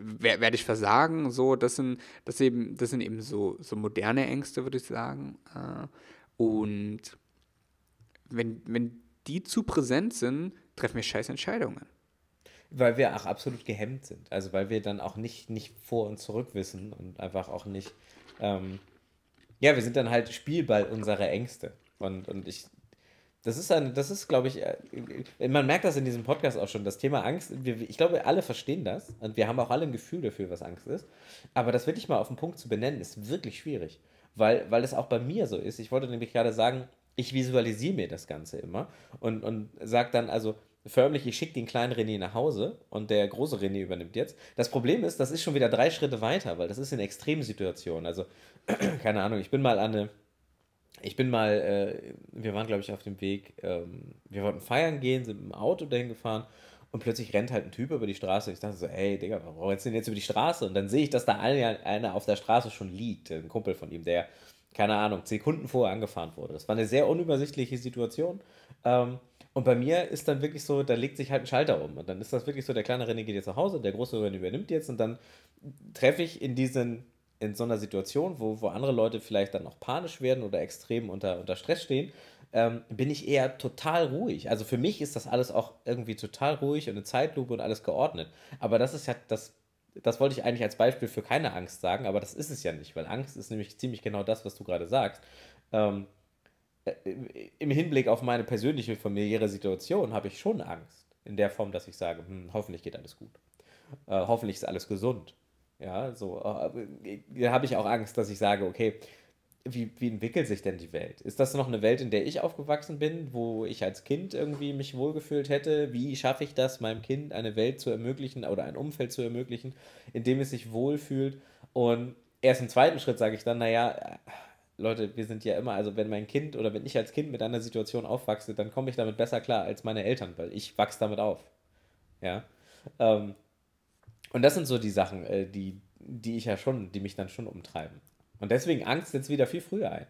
Werde ich versagen? So, das sind, das eben, das sind eben so, so moderne Ängste, würde ich sagen. Äh, und wenn, wenn die zu präsent sind, treffen wir scheiß Entscheidungen. Weil wir auch absolut gehemmt sind. Also weil wir dann auch nicht, nicht vor und zurück wissen und einfach auch nicht. Ähm, ja, wir sind dann halt Spielball unserer Ängste. Und, und ich, das ist ein, das ist, glaube ich, äh, man merkt das in diesem Podcast auch schon, das Thema Angst, ich glaube, alle verstehen das und wir haben auch alle ein Gefühl dafür, was Angst ist. Aber das wirklich mal auf den Punkt zu benennen, ist wirklich schwierig. Weil, weil es auch bei mir so ist. Ich wollte nämlich gerade sagen, ich visualisiere mir das Ganze immer und, und sage dann also förmlich, ich schicke den kleinen René nach Hause und der große René übernimmt jetzt. Das Problem ist, das ist schon wieder drei Schritte weiter, weil das ist eine Extremsituation. Also, keine Ahnung, ich bin mal an eine ich bin mal, äh, wir waren, glaube ich, auf dem Weg, ähm, wir wollten feiern gehen, sind dem Auto dahin gefahren und plötzlich rennt halt ein Typ über die Straße. Ich dachte so, ey, Digga, warum rennst du denn jetzt über die Straße? Und dann sehe ich, dass da einer auf der Straße schon liegt, ein Kumpel von ihm, der, keine Ahnung, Sekunden vorher angefahren wurde. Das war eine sehr unübersichtliche Situation. Ähm, und bei mir ist dann wirklich so, da legt sich halt ein Schalter um. Und dann ist das wirklich so, der kleine René geht jetzt nach Hause, der große René übernimmt jetzt und dann treffe ich in diesen in so einer Situation, wo, wo andere Leute vielleicht dann auch panisch werden oder extrem unter, unter Stress stehen, ähm, bin ich eher total ruhig. Also für mich ist das alles auch irgendwie total ruhig und eine Zeitlupe und alles geordnet. Aber das ist ja das, das wollte ich eigentlich als Beispiel für keine Angst sagen, aber das ist es ja nicht, weil Angst ist nämlich ziemlich genau das, was du gerade sagst. Ähm, äh, Im Hinblick auf meine persönliche familiäre Situation habe ich schon Angst. In der Form, dass ich sage, hm, hoffentlich geht alles gut. Äh, hoffentlich ist alles gesund. Ja, so. Äh, da habe ich auch Angst, dass ich sage, okay, wie, wie entwickelt sich denn die Welt? Ist das noch eine Welt, in der ich aufgewachsen bin, wo ich als Kind irgendwie mich wohlgefühlt hätte? Wie schaffe ich das, meinem Kind eine Welt zu ermöglichen oder ein Umfeld zu ermöglichen, in dem es sich wohlfühlt? Und erst im zweiten Schritt sage ich dann, naja, Leute, wir sind ja immer, also wenn mein Kind oder wenn ich als Kind mit einer Situation aufwachse, dann komme ich damit besser klar als meine Eltern, weil ich wachse damit auf. Ja. Ähm, und das sind so die Sachen, äh, die, die ich ja schon, die mich dann schon umtreiben. Und deswegen Angst jetzt wieder viel früher ein.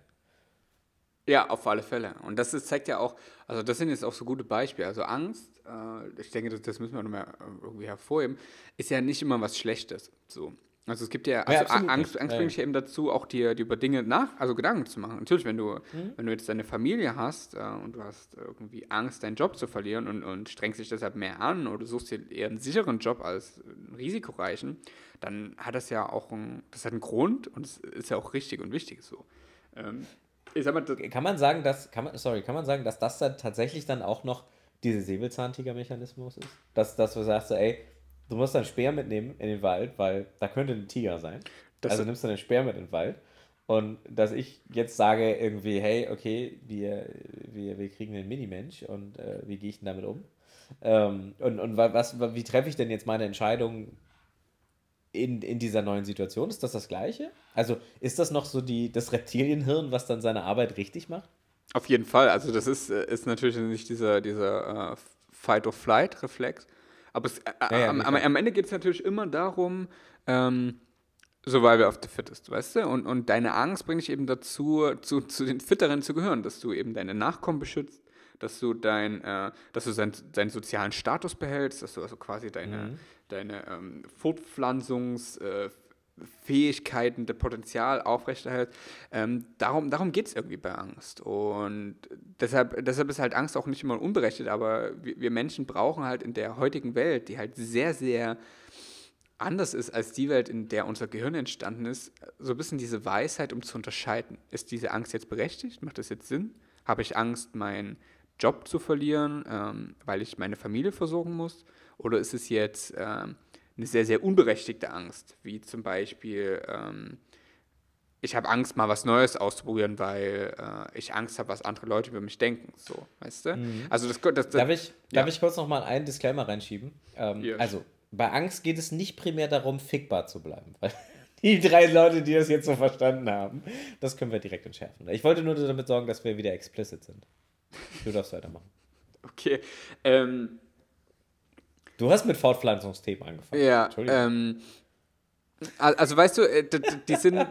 Ja, auf alle Fälle. Und das ist, zeigt ja auch, also das sind jetzt auch so gute Beispiele. Also Angst, äh, ich denke, das, das müssen wir nochmal irgendwie hervorheben, ist ja nicht immer was Schlechtes. So. Also es gibt ja, also ja, Angst, Angst bringt ja eben dazu, auch dir, dir über Dinge nach, also Gedanken zu machen. Natürlich, wenn du, mhm. wenn du jetzt deine Familie hast äh, und du hast irgendwie Angst, deinen Job zu verlieren und, und strengst dich deshalb mehr an oder suchst dir eher einen sicheren Job als einen risikoreichen, dann hat das ja auch ein, das hat einen Grund und es ist ja auch richtig und wichtig so. Ähm, mal, kann man sagen, dass, kann man, sorry, kann man sagen, dass das dann tatsächlich dann auch noch dieser Säbelzahntiger-Mechanismus ist? Dass, dass du sagst, ey, Du musst einen Speer mitnehmen in den Wald, weil da könnte ein Tiger sein. Das also nimmst du einen Speer mit in den Wald. Und dass ich jetzt sage irgendwie, hey, okay, wir, wir, wir kriegen einen Minimensch und äh, wie gehe ich denn damit um? Ähm, und und was, wie treffe ich denn jetzt meine Entscheidung in, in dieser neuen Situation? Ist das das Gleiche? Also ist das noch so die, das Reptilienhirn, was dann seine Arbeit richtig macht? Auf jeden Fall. Also das ist, äh, ist natürlich nicht dieser, dieser uh, Fight-of-Flight-Reflex, aber es, äh, ja, ja, am, am, am, Ende geht es natürlich immer darum, ähm, Survival of the Fittest, weißt du? Und, und deine Angst bringt dich eben dazu, zu, zu den Fitteren zu gehören, dass du eben deine Nachkommen beschützt, dass du, dein, äh, dass du sein, deinen sozialen Status behältst, dass du also quasi deine, mhm. deine ähm, Fortpflanzungs- äh, Fähigkeiten, das Potenzial aufrechterhält. Ähm, darum darum geht es irgendwie bei Angst. Und deshalb, deshalb ist halt Angst auch nicht immer unberechtigt, aber wir, wir Menschen brauchen halt in der heutigen Welt, die halt sehr, sehr anders ist als die Welt, in der unser Gehirn entstanden ist, so ein bisschen diese Weisheit, um zu unterscheiden. Ist diese Angst jetzt berechtigt? Macht das jetzt Sinn? Habe ich Angst, meinen Job zu verlieren, ähm, weil ich meine Familie versorgen muss? Oder ist es jetzt ähm, eine sehr, sehr unberechtigte Angst, wie zum Beispiel, ähm, ich habe Angst, mal was Neues auszuprobieren, weil äh, ich Angst habe, was andere Leute über mich denken. So, weißt du? Mhm. Also das, das, das, darf ich, ja. darf ich kurz noch mal einen Disclaimer reinschieben? Ähm, yes. Also, bei Angst geht es nicht primär darum, fickbar zu bleiben. Weil die drei Leute, die das jetzt so verstanden haben, das können wir direkt entschärfen. Ich wollte nur damit sorgen, dass wir wieder explicit sind. Du darfst weitermachen. Okay. Ähm, Du hast mit Fortpflanzungsthemen angefangen. Ja. Ähm, also weißt du, äh, die sind,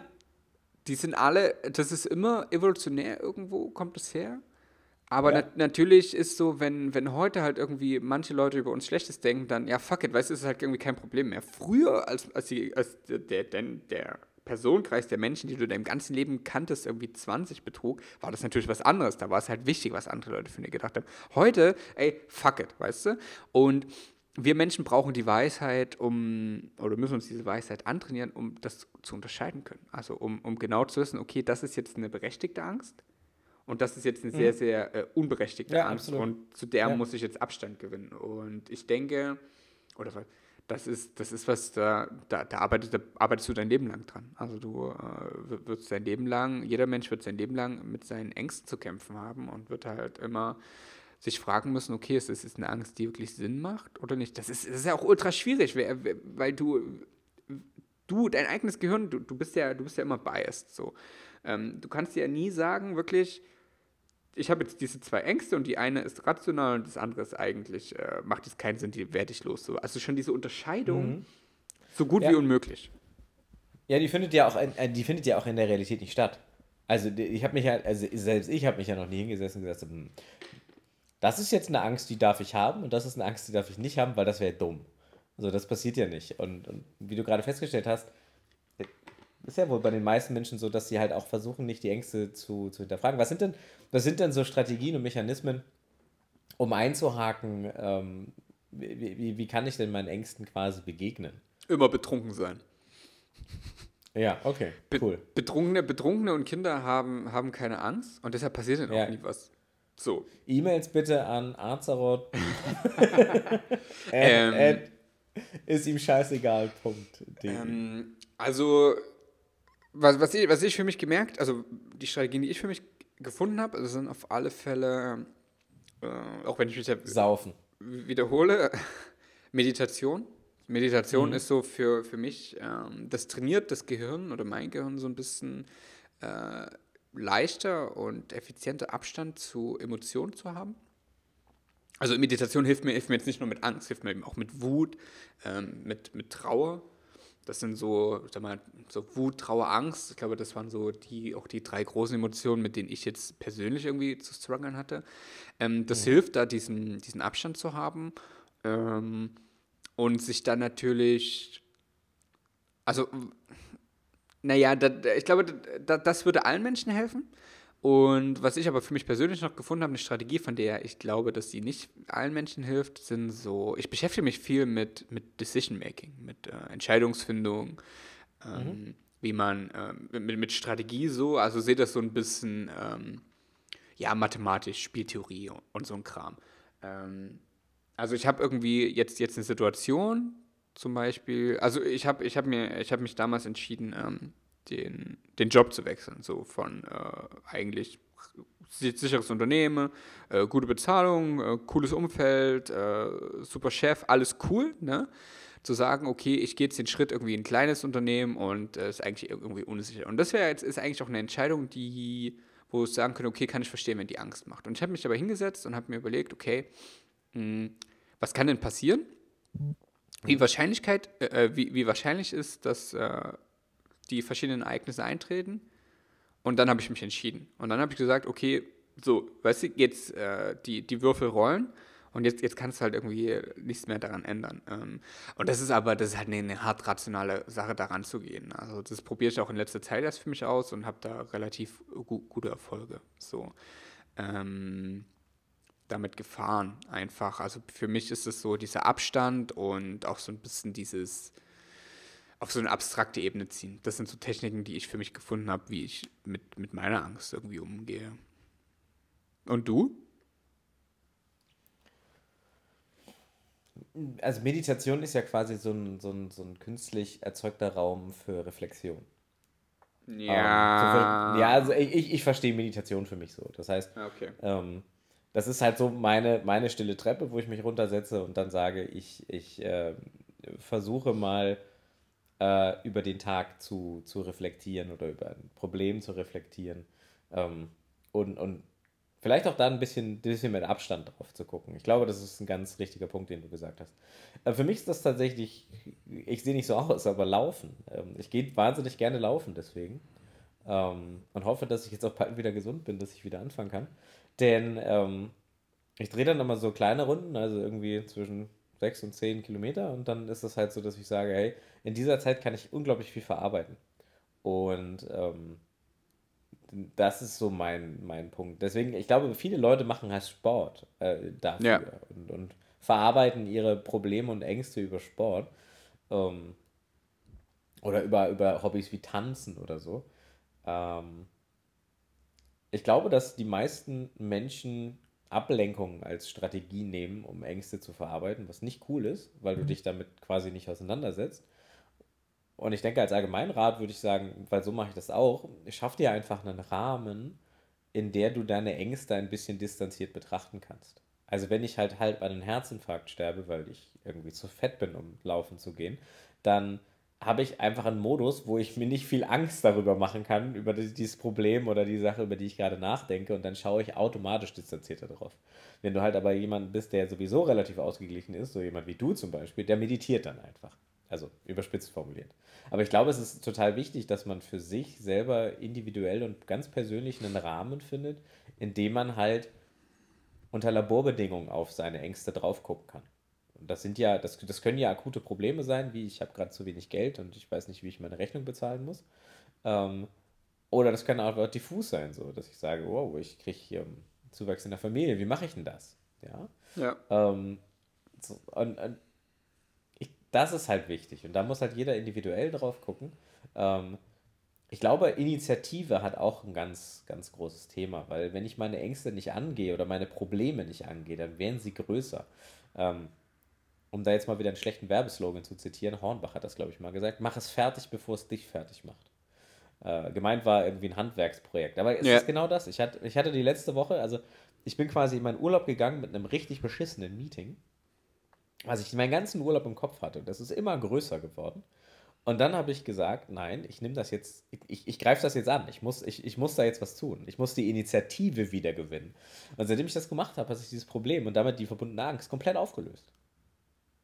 die sind alle, das ist immer evolutionär irgendwo, kommt das her. Aber ja. nat natürlich ist so, wenn, wenn heute halt irgendwie manche Leute über uns Schlechtes denken, dann, ja, fuck it, weißt du, ist halt irgendwie kein Problem mehr. Früher, als, als, die, als der, der, der Personenkreis der Menschen, die du in deinem ganzen Leben kanntest, irgendwie 20 betrug, war das natürlich was anderes. Da war es halt wichtig, was andere Leute von dir gedacht haben. Heute, ey, fuck it, weißt du? Und wir Menschen brauchen die Weisheit, um, oder müssen uns diese Weisheit antrainieren, um das zu unterscheiden können. Also um, um genau zu wissen, okay, das ist jetzt eine berechtigte Angst und das ist jetzt eine mhm. sehr, sehr äh, unberechtigte ja, Angst. Absolut. Und zu der ja. muss ich jetzt Abstand gewinnen. Und ich denke, oder das ist, das ist was, da, da, da, arbeitest, da arbeitest du dein Leben lang dran. Also du äh, wirst dein Leben lang, jeder Mensch wird sein Leben lang mit seinen Ängsten zu kämpfen haben und wird halt immer sich fragen müssen, okay, ist das eine Angst, die wirklich Sinn macht oder nicht? Das ist, das ist ja auch ultra schwierig, weil du, du, dein eigenes Gehirn, du, du bist ja, du bist ja immer biased. So. Ähm, du kannst ja nie sagen, wirklich, ich habe jetzt diese zwei Ängste und die eine ist rational und das andere ist eigentlich, äh, macht jetzt keinen Sinn, die werde ich los. So. Also schon diese Unterscheidung mhm. so gut ja. wie unmöglich. Ja, die findet ja auch, in, die findet ja auch in der Realität nicht statt. Also ich habe mich ja, also selbst ich habe mich ja noch nie hingesessen und gesagt, hm, das ist jetzt eine Angst, die darf ich haben und das ist eine Angst, die darf ich nicht haben, weil das wäre dumm. Also das passiert ja nicht. Und, und wie du gerade festgestellt hast, ist ja wohl bei den meisten Menschen so, dass sie halt auch versuchen, nicht die Ängste zu, zu hinterfragen. Was sind denn, was sind denn so Strategien und Mechanismen, um einzuhaken, ähm, wie, wie, wie kann ich denn meinen Ängsten quasi begegnen? Immer betrunken sein. Ja, okay, cool. Be Betrunkene, Betrunkene und Kinder haben, haben keine Angst und deshalb passiert dann auch ja. nie was. So. E-Mails bitte an Arzarot. ähm, ist ihm scheißegal. Punkt. Ähm, also was, was, ich, was ich für mich gemerkt, also die Strategien, die ich für mich gefunden habe, also sind auf alle Fälle, äh, auch wenn ich mich Saufen. wiederhole, Meditation. Meditation mhm. ist so für, für mich, ähm, das trainiert das Gehirn oder mein Gehirn so ein bisschen äh, leichter und effizienter Abstand zu Emotionen zu haben. Also Meditation hilft mir, hilft mir jetzt nicht nur mit Angst, hilft mir eben auch mit Wut, ähm, mit, mit Trauer das sind so, sag mal, so Wut, Trauer, Angst. Ich glaube, das waren so die, auch die drei großen Emotionen, mit denen ich jetzt persönlich irgendwie zu strugglen hatte. Ähm, das mhm. hilft da, diesen, diesen Abstand zu haben ähm, und sich dann natürlich, also, naja, da, ich glaube, da, das würde allen Menschen helfen. Und was ich aber für mich persönlich noch gefunden habe, eine Strategie, von der ich glaube, dass sie nicht allen Menschen hilft, sind so, ich beschäftige mich viel mit, mit Decision Making, mit äh, Entscheidungsfindung, ähm, mhm. wie man äh, mit, mit Strategie so, also sehe das so ein bisschen, ähm, ja, mathematisch, Spieltheorie und, und so ein Kram. Ähm, also ich habe irgendwie jetzt, jetzt eine Situation, zum Beispiel, also ich habe ich hab mir, mich damals entschieden, ähm, den, den Job zu wechseln. So von äh, eigentlich sicheres Unternehmen, äh, gute Bezahlung, äh, cooles Umfeld, äh, super Chef, alles cool, ne? Zu sagen, okay, ich gehe jetzt den Schritt irgendwie in ein kleines Unternehmen und äh, ist eigentlich irgendwie unsicher. Und das jetzt ist eigentlich auch eine Entscheidung, die, wo ich sagen könnte, okay, kann ich verstehen, wenn die Angst macht. Und ich habe mich aber hingesetzt und habe mir überlegt, okay, mh, hm, was kann denn passieren? Wie, Wahrscheinlichkeit, äh, wie, wie wahrscheinlich ist, dass die verschiedenen Ereignisse eintreten. Und dann habe ich mich entschieden. Und dann habe ich gesagt, okay, so, weißt du, jetzt äh, die, die Würfel rollen und jetzt, jetzt kannst du halt irgendwie nichts mehr daran ändern. Ähm, und das ist aber, das ist halt eine, eine hart rationale Sache, daran zu gehen. Also das probiere ich auch in letzter Zeit erst für mich aus und habe da relativ gu gute Erfolge. So. Ähm, damit gefahren einfach. Also für mich ist es so dieser Abstand und auch so ein bisschen dieses auf so eine abstrakte Ebene ziehen. Das sind so Techniken, die ich für mich gefunden habe, wie ich mit, mit meiner Angst irgendwie umgehe. Und du? Also Meditation ist ja quasi so ein, so ein, so ein künstlich erzeugter Raum für Reflexion. Ja. Ähm, ja, also ich, ich verstehe Meditation für mich so. Das heißt, okay. ähm, das ist halt so meine, meine stille Treppe, wo ich mich runtersetze und dann sage, ich, ich äh, versuche mal äh, über den Tag zu, zu reflektieren oder über ein Problem zu reflektieren. Ähm, und, und vielleicht auch da ein bisschen, bisschen mit Abstand drauf zu gucken. Ich glaube, das ist ein ganz richtiger Punkt, den du gesagt hast. Äh, für mich ist das tatsächlich, ich sehe nicht so aus, aber Laufen. Ähm, ich gehe wahnsinnig gerne laufen deswegen. Ähm, und hoffe, dass ich jetzt auch bald wieder gesund bin, dass ich wieder anfangen kann. Denn ähm, ich drehe dann immer so kleine Runden, also irgendwie zwischen sechs und zehn Kilometer. Und dann ist es halt so, dass ich sage, hey, in dieser Zeit kann ich unglaublich viel verarbeiten. Und ähm, das ist so mein, mein Punkt. Deswegen, ich glaube, viele Leute machen halt Sport äh, dafür ja. und, und verarbeiten ihre Probleme und Ängste über Sport. Ähm, oder über, über Hobbys wie Tanzen oder so. Ähm, ich glaube, dass die meisten Menschen Ablenkung als Strategie nehmen, um Ängste zu verarbeiten, was nicht cool ist, weil du mhm. dich damit quasi nicht auseinandersetzt. Und ich denke, als Allgemeinrat würde ich sagen, weil so mache ich das auch, schaff dir einfach einen Rahmen, in der du deine Ängste ein bisschen distanziert betrachten kannst. Also wenn ich halt halb an einen Herzinfarkt sterbe, weil ich irgendwie zu fett bin, um laufen zu gehen, dann habe ich einfach einen Modus, wo ich mir nicht viel Angst darüber machen kann, über dieses Problem oder die Sache, über die ich gerade nachdenke und dann schaue ich automatisch distanzierter drauf. Wenn du halt aber jemand bist, der sowieso relativ ausgeglichen ist, so jemand wie du zum Beispiel, der meditiert dann einfach. Also überspitzt formuliert. Aber ich glaube, es ist total wichtig, dass man für sich selber individuell und ganz persönlich einen Rahmen findet, in dem man halt unter Laborbedingungen auf seine Ängste drauf gucken kann. Und das sind ja, das, das können ja akute Probleme sein, wie ich habe gerade zu wenig Geld und ich weiß nicht, wie ich meine Rechnung bezahlen muss. Ähm, oder das kann auch diffus sein, so dass ich sage, wow, ich kriege hier Zuwachs in der Familie, wie mache ich denn das? Ja. ja. Ähm, so, und, und ich, das ist halt wichtig. Und da muss halt jeder individuell drauf gucken. Ähm, ich glaube, Initiative hat auch ein ganz, ganz großes Thema, weil wenn ich meine Ängste nicht angehe oder meine Probleme nicht angehe, dann werden sie größer. Ähm, um da jetzt mal wieder einen schlechten Werbeslogan zu zitieren, Hornbach hat das, glaube ich, mal gesagt, mach es fertig, bevor es dich fertig macht. Äh, gemeint war irgendwie ein Handwerksprojekt. Aber es ja. ist genau das. Ich hatte, ich hatte die letzte Woche, also ich bin quasi in meinen Urlaub gegangen mit einem richtig beschissenen Meeting, was ich meinen ganzen Urlaub im Kopf hatte. Das ist immer größer geworden. Und dann habe ich gesagt, nein, ich nehme das jetzt, ich, ich greife das jetzt an. Ich muss, ich, ich muss da jetzt was tun. Ich muss die Initiative wieder gewinnen. Und seitdem ich das gemacht habe, hat sich dieses Problem und damit die verbundene Angst komplett aufgelöst.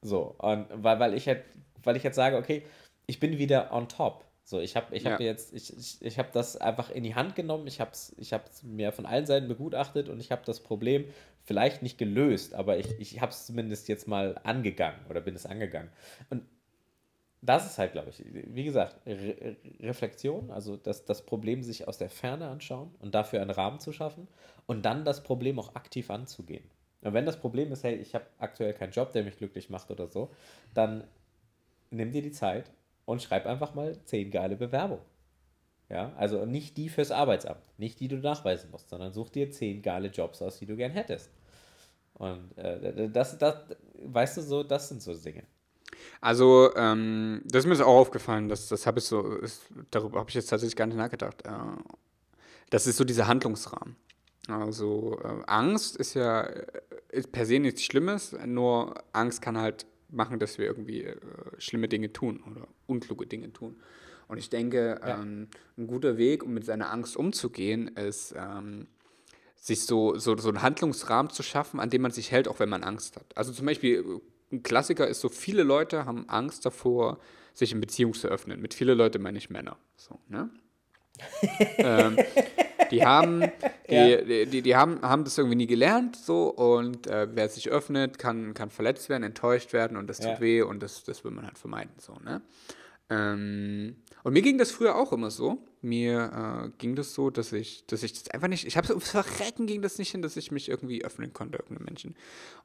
So, und weil, weil ich halt, weil ich jetzt sage, okay, ich bin wieder on top. So, ich habe ich hab ja. jetzt, ich, ich, ich habe das einfach in die Hand genommen, ich habe es ich mir von allen Seiten begutachtet und ich habe das Problem vielleicht nicht gelöst, aber ich, ich habe es zumindest jetzt mal angegangen oder bin es angegangen. Und das ist halt, glaube ich, wie gesagt, Re Reflexion, also das, das Problem sich aus der Ferne anschauen und dafür einen Rahmen zu schaffen und dann das Problem auch aktiv anzugehen. Und wenn das Problem ist, hey, ich habe aktuell keinen Job, der mich glücklich macht oder so, dann nimm dir die Zeit und schreib einfach mal zehn geile Bewerbungen. Ja, also nicht die fürs Arbeitsamt, nicht die du nachweisen musst, sondern such dir zehn geile Jobs aus, die du gern hättest. Und äh, das, das, weißt du so, das sind so Dinge. Also, ähm, das ist mir auch aufgefallen, das, das habe ich so, ist, darüber habe ich jetzt tatsächlich gar nicht nachgedacht. Äh, das ist so dieser Handlungsrahmen. Also äh, Angst ist ja äh, ist per se nichts Schlimmes, nur Angst kann halt machen, dass wir irgendwie äh, schlimme Dinge tun oder unkluge Dinge tun. Und ich denke, ja. ähm, ein guter Weg, um mit seiner Angst umzugehen, ist, ähm, sich so, so, so einen Handlungsrahmen zu schaffen, an dem man sich hält, auch wenn man Angst hat. Also zum Beispiel, ein Klassiker ist so, viele Leute haben Angst davor, sich in Beziehung zu öffnen. Mit viele Leute meine ich Männer. So, ne? ähm, die haben, die, ja. die, die, die, haben, haben das irgendwie nie gelernt so und äh, wer sich öffnet, kann, kann verletzt werden, enttäuscht werden und das tut ja. weh und das, das will man halt vermeiden. So, ne? Ähm, und mir ging das früher auch immer so. Mir äh, ging das so, dass ich, dass ich das einfach nicht, ich habe so ums Verrecken ging das nicht hin, dass ich mich irgendwie öffnen konnte, irgendeinem Menschen.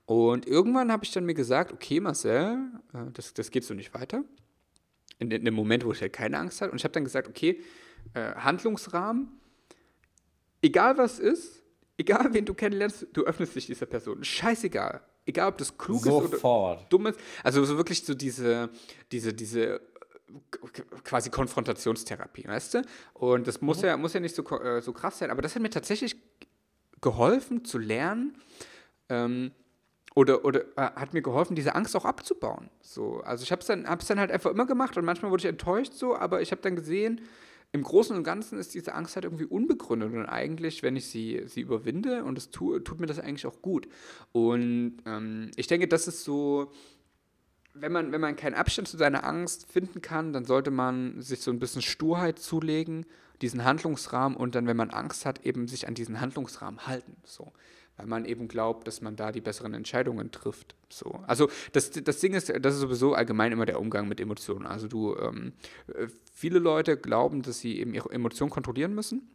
Und irgendwann habe ich dann mir gesagt, okay, Marcel, äh, das, das geht so nicht weiter. In, in dem Moment, wo ich halt keine Angst hatte. Und ich habe dann gesagt, okay, äh, Handlungsrahmen, egal was ist, egal wen du kennenlernst, du öffnest dich dieser Person. Scheißegal. Egal, ob das klug Sofort. ist oder dumm ist. Also so wirklich so diese, diese, diese quasi Konfrontationstherapie, weißt du? Und das muss, mhm. ja, muss ja nicht so, äh, so krass sein, aber das hat mir tatsächlich geholfen zu lernen, ähm, oder, oder äh, hat mir geholfen, diese Angst auch abzubauen. So, also ich habe es dann, dann halt einfach immer gemacht und manchmal wurde ich enttäuscht so, aber ich habe dann gesehen, im Großen und Ganzen ist diese Angst halt irgendwie unbegründet und eigentlich, wenn ich sie, sie überwinde und das tue, tut mir das eigentlich auch gut. Und ähm, ich denke, das ist so wenn man, wenn man keinen Abstand zu seiner Angst finden kann, dann sollte man sich so ein bisschen Sturheit zulegen, diesen Handlungsrahmen und dann, wenn man Angst hat, eben sich an diesen Handlungsrahmen halten. So. Weil man eben glaubt, dass man da die besseren Entscheidungen trifft. So. Also das, das Ding ist, das ist sowieso allgemein immer der Umgang mit Emotionen. Also du, ähm, äh, viele Leute glauben, dass sie eben ihre Emotionen kontrollieren müssen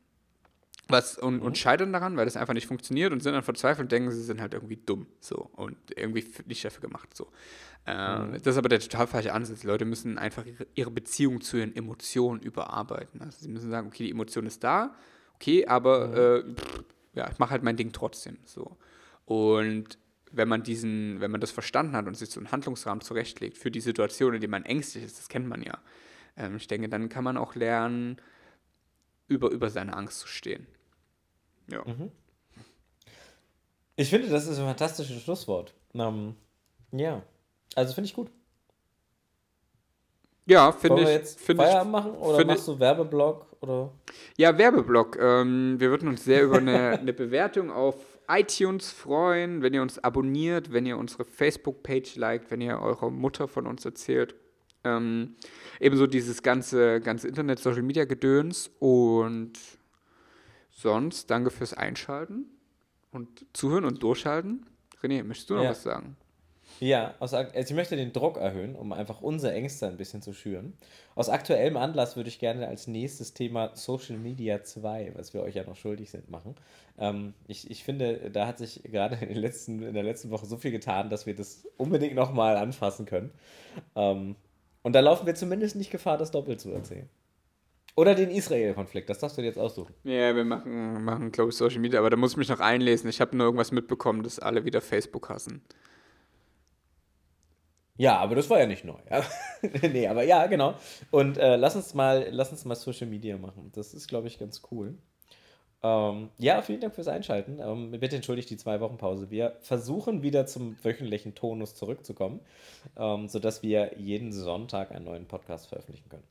was, und, und mhm. scheitern daran, weil das einfach nicht funktioniert und sind dann verzweifelt und denken, sie sind halt irgendwie dumm so und irgendwie nicht dafür gemacht. So. Äh, mhm. Das ist aber der total falsche Ansatz. Die Leute müssen einfach ihre, ihre, Beziehung zu ihren Emotionen überarbeiten. Also sie müssen sagen, okay, die Emotion ist da, okay, aber mhm. äh, pff, ja, ich mache halt mein Ding trotzdem. So. Und wenn man diesen, wenn man das verstanden hat und sich so einen Handlungsrahmen zurechtlegt für die Situation, in der man ängstlich ist, das kennt man ja. Ähm, ich denke, dann kann man auch lernen, über, über seine Angst zu stehen. Ja. Mhm. Ich finde, das ist ein fantastisches Schlusswort. Um, ähm, ja. Also finde ich gut. Ja, finde ich. Wir jetzt find Feierabend machen oder machst du Werbeblock? Oder? Ja, Werbeblock. Ähm, wir würden uns sehr über eine, eine Bewertung auf iTunes freuen, wenn ihr uns abonniert, wenn ihr unsere Facebook-Page liked, wenn ihr eurer Mutter von uns erzählt. Ähm, ebenso dieses ganze, ganze Internet-Social-Media-Gedöns und sonst danke fürs Einschalten und Zuhören und Durchhalten. René, möchtest du noch ja. was sagen? Ja, aus, also ich möchte den Druck erhöhen, um einfach unsere Ängste ein bisschen zu schüren. Aus aktuellem Anlass würde ich gerne als nächstes Thema Social Media 2, was wir euch ja noch schuldig sind, machen. Ähm, ich, ich finde, da hat sich gerade in, den letzten, in der letzten Woche so viel getan, dass wir das unbedingt nochmal anfassen können. Ähm, und da laufen wir zumindest nicht Gefahr, das doppelt zu erzählen. Oder den Israel-Konflikt, das darfst du dir jetzt aussuchen. Ja, wir machen, machen glaube ich, Social Media, aber da muss ich mich noch einlesen. Ich habe nur irgendwas mitbekommen, dass alle wieder Facebook hassen. Ja, aber das war ja nicht neu. nee, aber ja, genau. Und äh, lass, uns mal, lass uns mal Social Media machen. Das ist, glaube ich, ganz cool. Ähm, ja, vielen Dank fürs Einschalten. Ähm, bitte entschuldigt die zwei Wochen Pause. Wir versuchen wieder zum wöchentlichen Tonus zurückzukommen, ähm, sodass wir jeden Sonntag einen neuen Podcast veröffentlichen können.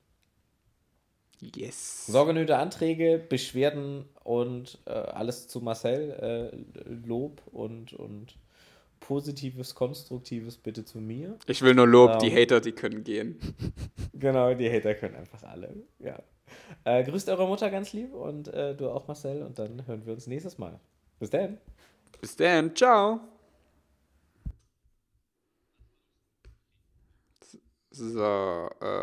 Yes. Sorgenöte Anträge, Beschwerden und äh, alles zu Marcel. Äh, Lob und, und Positives, Konstruktives bitte zu mir. Ich will nur Lob, ähm, die Hater, die können gehen. Genau, die Hater können einfach alle. Ja. Äh, grüßt eure Mutter ganz lieb und äh, du auch, Marcel. Und dann hören wir uns nächstes Mal. Bis dann. Bis dann. Ciao. So, äh.